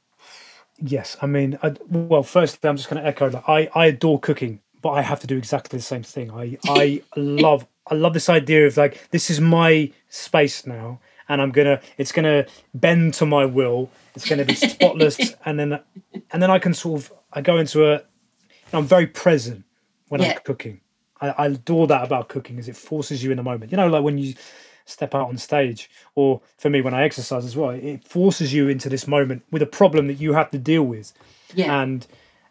Yes, I mean, I, well, firstly, I'm just going to echo that I, I adore cooking, but I have to do exactly the same thing. I I [LAUGHS] love I love this idea of like this is my space now, and I'm gonna it's gonna bend to my will. It's gonna be spotless, [LAUGHS] and then and then I can sort of I go into a I'm very present when Yeah. I'm cooking. I, I adore that about cooking, is it forces you in the moment. You know, like when you step out on stage, or for me when I exercise as well, it forces you into this moment with a problem that you have to deal with Yeah, and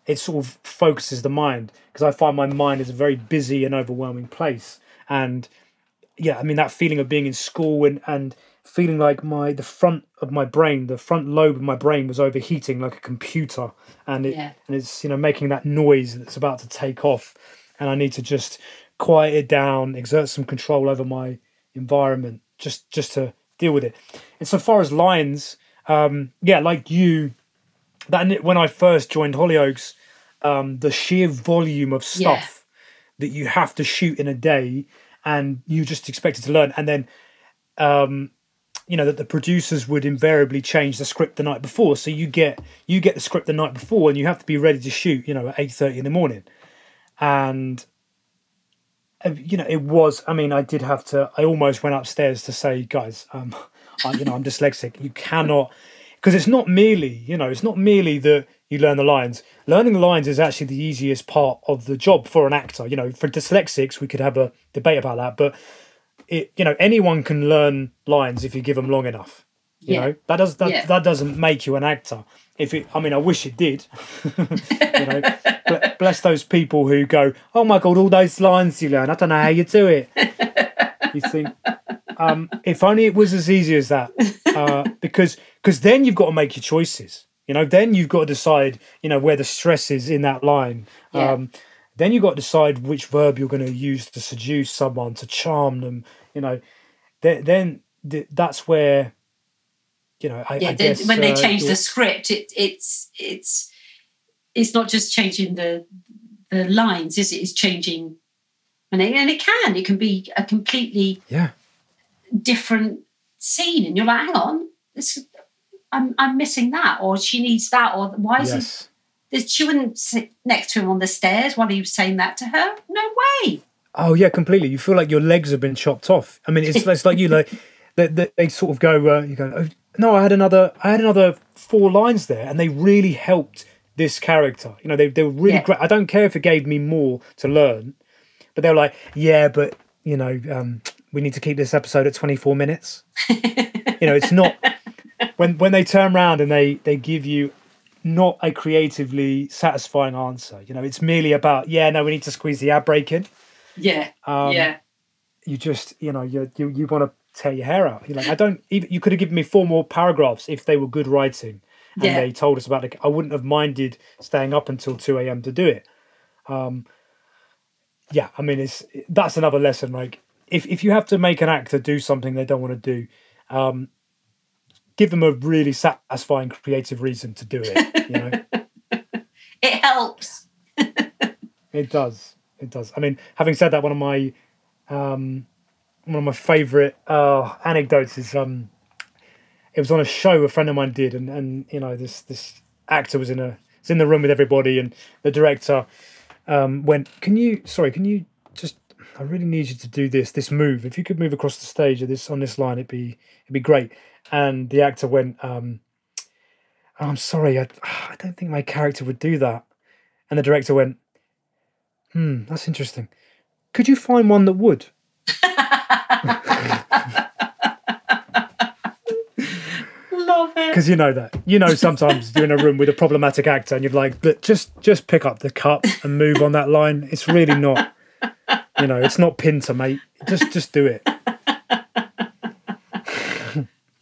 it sort of focuses the mind because I find my mind is a very busy and overwhelming place. And yeah, I mean that feeling of being in school and and feeling like my the front of my brain, the front lobe of my brain was overheating like a computer, and it Yeah. and it's you know making that noise that's about to take off, and I need to just quiet it down, exert some control over my environment, just just to deal with it. And so far as lines, um, yeah, like you, that when I first joined Hollyoaks, um, the sheer volume of Yeah. stuff that you have to shoot in a day, and you just expected to learn, and then, um, you know, that the producers would invariably change the script the night before, so you get you get the script the night before, and you have to be ready to shoot, you know, at eight thirty in the morning, and. You know, it was. I mean, I did have to. I almost went upstairs to say, guys, um, I, you know, I'm dyslexic. You cannot because it's not merely you know it's not merely that you learn the lines learning the lines is actually the easiest part of the job for an actor you know for dyslexics we could have a debate about that but it you know anyone can learn lines if you give them long enough you Yeah. know that does that, Yeah. that doesn't make you an actor if it i mean i wish it did. [LAUGHS] You know bless those people who go oh my god all those lines you learn. I don't know how you do it. You think um, if only it was as easy as that uh, because because then you've got to make your choices. You know then you've got to decide you know where the stress is in that line. Yeah. um, then you've got to decide which verb you're going to use to seduce someone to charm them you know. Then, then that's where you know i, yeah. I guess when they uh, change you're- the script, it, it's it's it's not just changing the the lines, is it? It's changing, and it, and it can it can be a completely yeah different scene, and you're like, hang on, this I'm I'm missing that, or she needs that, or why is yes this? She wouldn't sit next to him on the stairs while he was saying that to her. No way. Oh yeah, completely. You feel like your legs have been chopped off. I mean, it's, it's like you like [LAUGHS] they, they, they sort of go. Uh, you go. Oh, no, I had another. I had another four lines there, and they really helped this character. You know, they they were really Yeah. great. I don't care if it gave me more to learn, but they were like, yeah, but you know, um, we need to keep this episode at twenty four minutes. [LAUGHS] you know, it's not when when they turn around and they they give you not a creatively satisfying answer. You know, it's merely about yeah, no, we need to squeeze the ad break in Yeah. um, yeah. You just you know you you, you want to tear your hair out you're like i don't even you could have given me four more paragraphs if they were good writing and Yeah. they told us about it i wouldn't have minded staying up until 2 a.m to do it um yeah i mean it's that's another lesson like if, if you have to make an actor do something they don't want to do um give them a really satisfying creative reason to do it you know [LAUGHS] It helps. [LAUGHS] It does. It does. I mean, having said that, one of my um, one of my favourite uh, anecdotes is um, it was on a show a friend of mine did, and, and you know this this actor was in a was in the room with everybody, and the director um, went, "Can you? Sorry, can you just? I really need you to do this this move. If you could move across the stage or this on this line, it'd be it'd be great." And the actor went, um, "Oh, "I'm sorry, I, I don't think my character would do that." And the director went, Hmm, that's interesting. Could you find one that would? [LAUGHS] Love it. Because you know that. You know sometimes you're in a room with a problematic actor and you're like, but just just pick up the cup and move on that line. It's really not you know, it's not Pinter, mate. Just just do it. [LAUGHS] oh,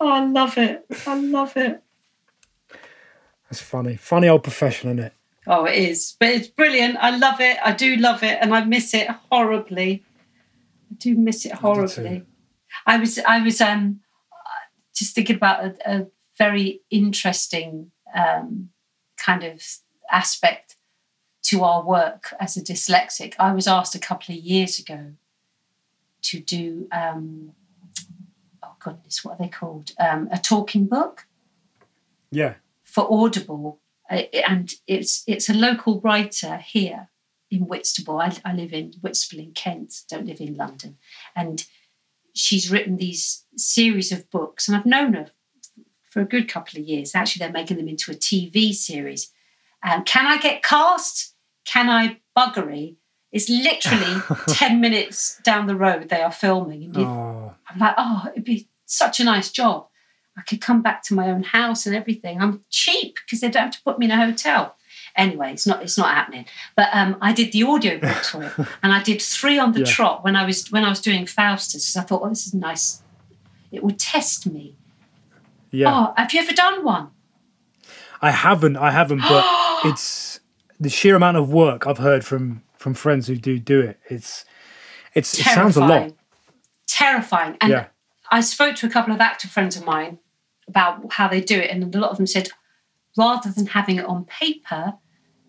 I love it. I love it. That's funny. Funny old profession, isn't it? Oh, it is. But it's brilliant. I love it. I do love it. And I miss it horribly. I do miss it horribly. I, I was I was um just thinking about a, a very interesting um, kind of aspect to our work as a dyslexic. I was asked a couple of years ago to do, um, oh goodness, what are they called? Um, a talking book. Yeah. For Audible, and it's it's a local writer here in Whitstable. I, I live in Whitstable in Kent. Don't live in London, and she's written these series of books, and I've known her for a good couple of years. Actually, they're making them into a TV series. Um, can I get cast? Can I buggery? It's literally [LAUGHS] 10 minutes down the road they are filming. And oh. I'm like, oh, it'd be such a nice job. I could come back to my own house and everything. I'm cheap because they don't have to put me in a hotel. Anyway, it's not it's not happening. But um, I did the audio [LAUGHS] books for it, and I did three on the yeah. trot when I was when I was doing Faustus. Because I thought, oh, this is nice. It would test me. Yeah. Oh, have you ever done one? I haven't. I haven't. But [GASPS] it's the sheer amount of work I've heard from from friends who do do it. It's it's it sounds a lot. Terrifying. And yeah. I spoke to a couple of actor friends of mine about how they do it, and a lot of them said rather than having it on paper,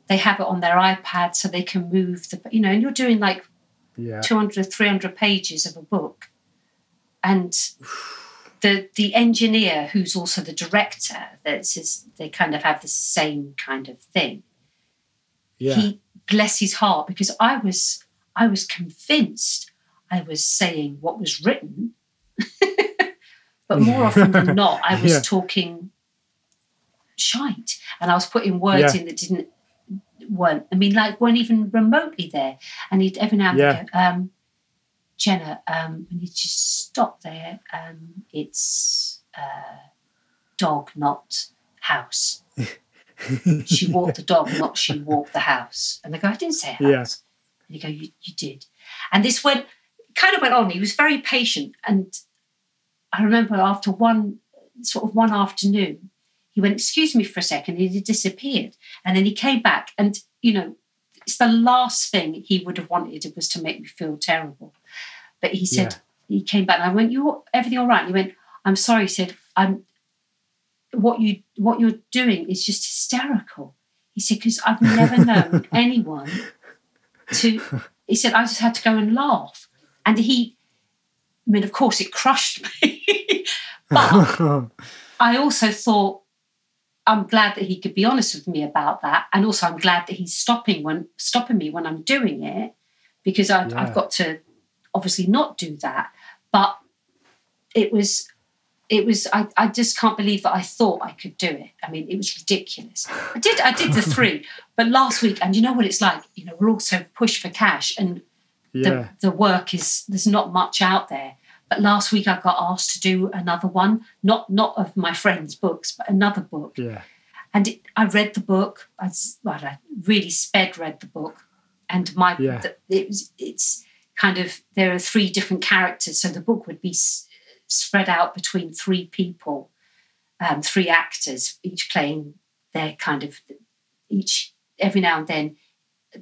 they have it on their iPad so they can move the you know, and you're doing like yeah. 200 300 pages of a book. And the the engineer who's also the director that's they kind of have the same kind of thing yeah. he bless his heart because i was i was convinced i was saying what was written [LAUGHS] but more often than [LAUGHS] not i was yeah. talking shite and i was putting words yeah. in that didn't weren't i mean like weren't even remotely there and he'd every now and then go um, Jenna, um, we need to stop there. Um, it's uh, dog, not house. [LAUGHS] she walked the dog, not she walked the house. And I go, I didn't say house. Yeah. And you go, you, you did. And this went, kind of went on. He was very patient. And I remember after one, sort of one afternoon, he went, excuse me for a second. He disappeared. And then he came back. And, you know, it's the last thing he would have wanted was to make me feel terrible. But he said yeah. he came back and I went, "You everything all right?" And he went, "I'm sorry." He said, "I'm what you what you're doing is just hysterical." He said, "Because I've never [LAUGHS] known anyone to." He said, "I just had to go and laugh," and he. I mean, of course, it crushed me, [LAUGHS] but [LAUGHS] I also thought I'm glad that he could be honest with me about that, and also I'm glad that he's stopping when stopping me when I'm doing it because I've, yeah. I've got to obviously not do that. But it was it was I, I just can't believe that I thought I could do it. I mean, it was ridiculous. I did I did the three, [LAUGHS] but last week, and you know what it's like, you know, we're also pushed for cash and yeah. the, the work is there's not much out there. But last week I got asked to do another one, not not of my friend's books, but another book. Yeah. And it, I read the book. I, well, I really sped read the book, and my yeah. it was it's kind of there are three different characters, so the book would be s- spread out between three people, um, three actors, each playing their kind of each every now and then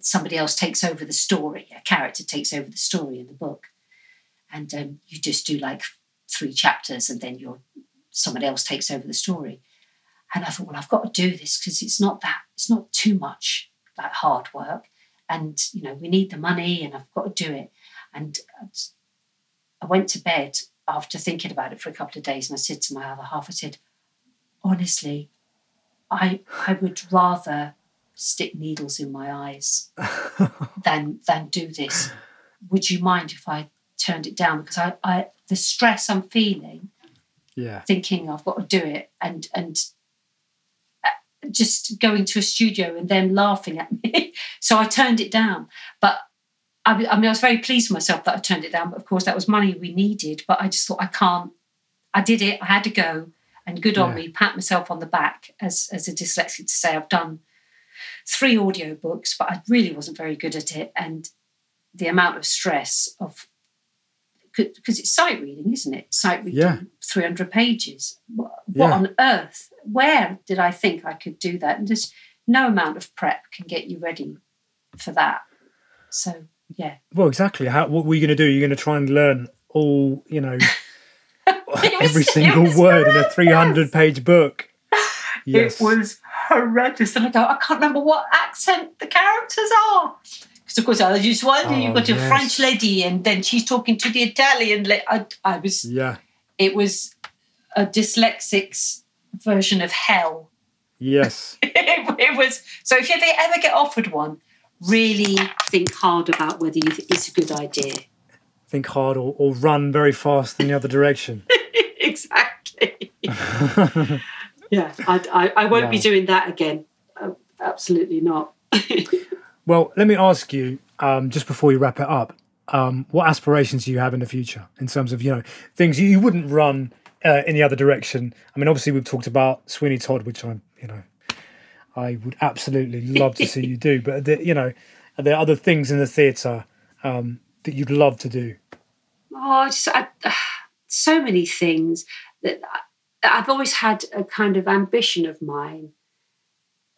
somebody else takes over the story. A character takes over the story in the book, and um, you just do like three chapters, and then you're someone else takes over the story. And I thought, well, I've got to do this because it's not that it's not too much like hard work, and you know we need the money, and I've got to do it. And I went to bed after thinking about it for a couple of days, and I said to my other half, I said, honestly, I I would rather stick needles in my eyes [LAUGHS] than than do this. Would you mind if I turned it down? Because I, I the stress I'm feeling, yeah, thinking I've got to do it, and and uh, just going to a studio and them laughing at me. [LAUGHS] so I turned it down. But I, I mean, I was very pleased with myself that I turned it down. But of course, that was money we needed. But I just thought I can't. I did it. I had to go. And good on me, pat myself on the back as, as a dyslexic to say I've done three audio books, but I really wasn't very good at it. And the amount of stress of because it's sight reading, isn't it? Sight reading, Yeah. 300 pages. What, Yeah. on earth? Where did I think I could do that? And just no amount of prep can get you ready for that. So, yeah. Well, exactly. How, what were you going to do? You're going to try and learn all, you know, [LAUGHS] every was- single word in a 300 page book. Yes. It was horrendous. And I go, I can't remember what accent the characters are. Because, of course, I was just wondering, Oh, you've got a. French lady and then she's talking to the Italian. I, I was, Yeah. it was a dyslexic's version of hell. Yes. [LAUGHS] it, it was, so if you ever, ever get offered one, really think hard about whether you think it's a good idea. Think hard or, or run very fast in the other direction. [LAUGHS] exactly. [LAUGHS] yeah, I, I, I won't be doing that again. Uh, absolutely not. Well, let me ask you, um, just before you wrap it up, um, what aspirations do you have in the future in terms of, you know, things you, wouldn't run uh, in the other direction? I mean, obviously, we've talked about Sweeney Todd, which I'm, you know, I would absolutely love to see you do. But, the, you know, are there other things in the theatre um, that you'd love to do? Oh, just, I, [SIGHS] so many things that I've always had a kind of ambition of mine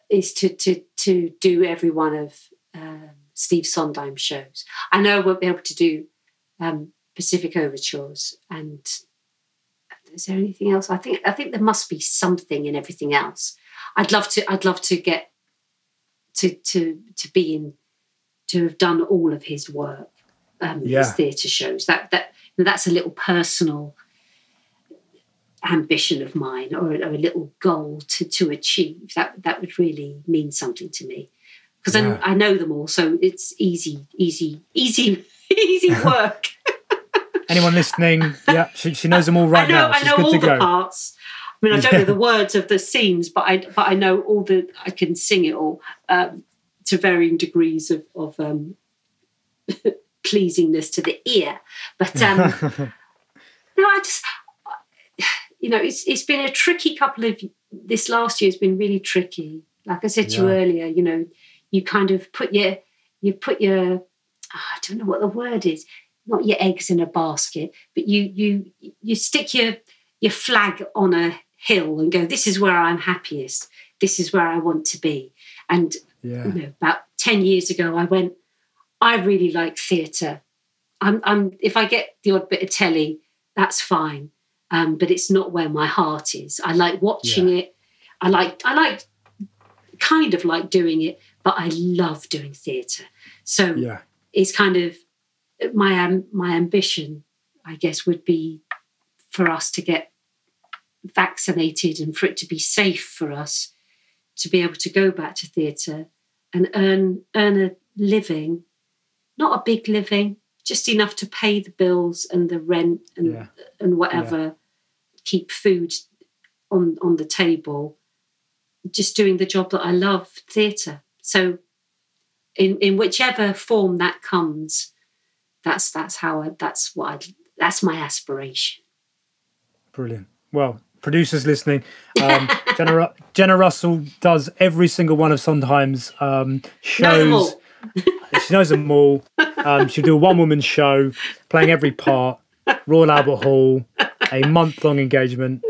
is to to to do every one of um, Steve Sondheim shows. I know I won't be able to do um, Pacific Overtures, and is there anything else? I think I think there must be something in everything else. I'd love to. I'd love to get to to to be in to have done all of his work, um, Yeah. his theatre shows. That that that's a little personal ambition of mine, or, a- or a little goal to to achieve. That that would really mean something to me because Yeah. I, know them all, so it's easy, easy, easy, [LAUGHS] easy work. Anyone listening? yeah, she, she knows them all right I know, now. I know all the go. parts. I mean, I don't Yeah. know the words of the scenes, but I but I know all the. I can sing it all um, to varying degrees of of um, [LAUGHS] pleasingness to the ear. But um, [LAUGHS] no, I just you know, it's it's been a tricky couple of this last year has been really tricky. Like I said to you earlier, you know, you kind of put your you put your I don't know what the word is, not your eggs in a basket, but you you you stick your your flag on a hill and go, this is where I'm happiest. This is where I want to be. And yeah. you know, about 10 years ago, I went, I really like theatre. I'm, I'm, if I get the odd bit of telly, that's fine. Um, but it's not where my heart is. I like watching it. I like, I like, kind of like doing it, but I love doing theatre. So Yeah. it's kind of my um, my ambition, I guess, would be for us to get vaccinated and for it to be safe for us to be able to go back to theatre and earn earn a living, not a big living, just enough to pay the bills and the rent and Yeah. and whatever, keep food on on the table. Just doing the job that I love, theatre. So, in in whichever form that comes, that's that's how I, that's what I that's my aspiration. Brilliant. Well, producers listening, um, [LAUGHS] Jenna, Jenna Russell does every single one of Sondheim's um, shows. [LAUGHS] she knows them all. Um, she'll do a one woman show, playing every part, Royal Albert Hall, a month long engagement.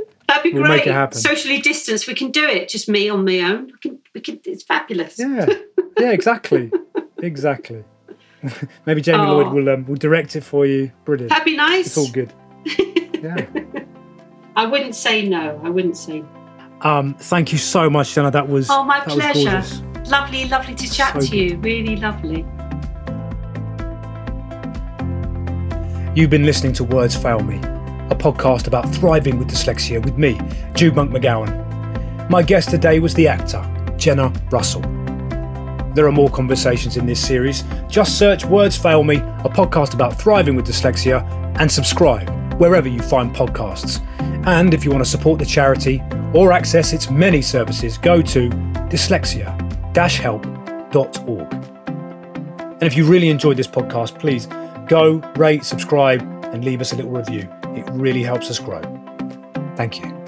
That'd be We'll great. make it happen. Socially distanced, we can do it. Just me on my own. We can. We can. It's fabulous. Yeah, yeah, exactly. Exactly. [LAUGHS] Maybe Jamie Oh. Lloyd will um, will direct it for you. Brilliant. That'd be nice. It's all good. [LAUGHS] Yeah. I wouldn't say no. I wouldn't say. Um, thank you so much, Jenna. That was Oh, my was pleasure. gorgeous. Lovely, lovely to chat So to good. you. Really lovely. You've been listening to Words Fail Me, a podcast about thriving with dyslexia with me, Jude Monk McGowan. My guest today was the actor, Jenna Russell. There are more conversations in this series. Just search Words Fail Me, a podcast about thriving with dyslexia, and subscribe wherever you find podcasts. And if you want to support the charity or access its many services, go to dyslexia-help.org. And if you really enjoyed this podcast, please go, rate, subscribe, and leave us a little review. It really helps us grow. Thank you.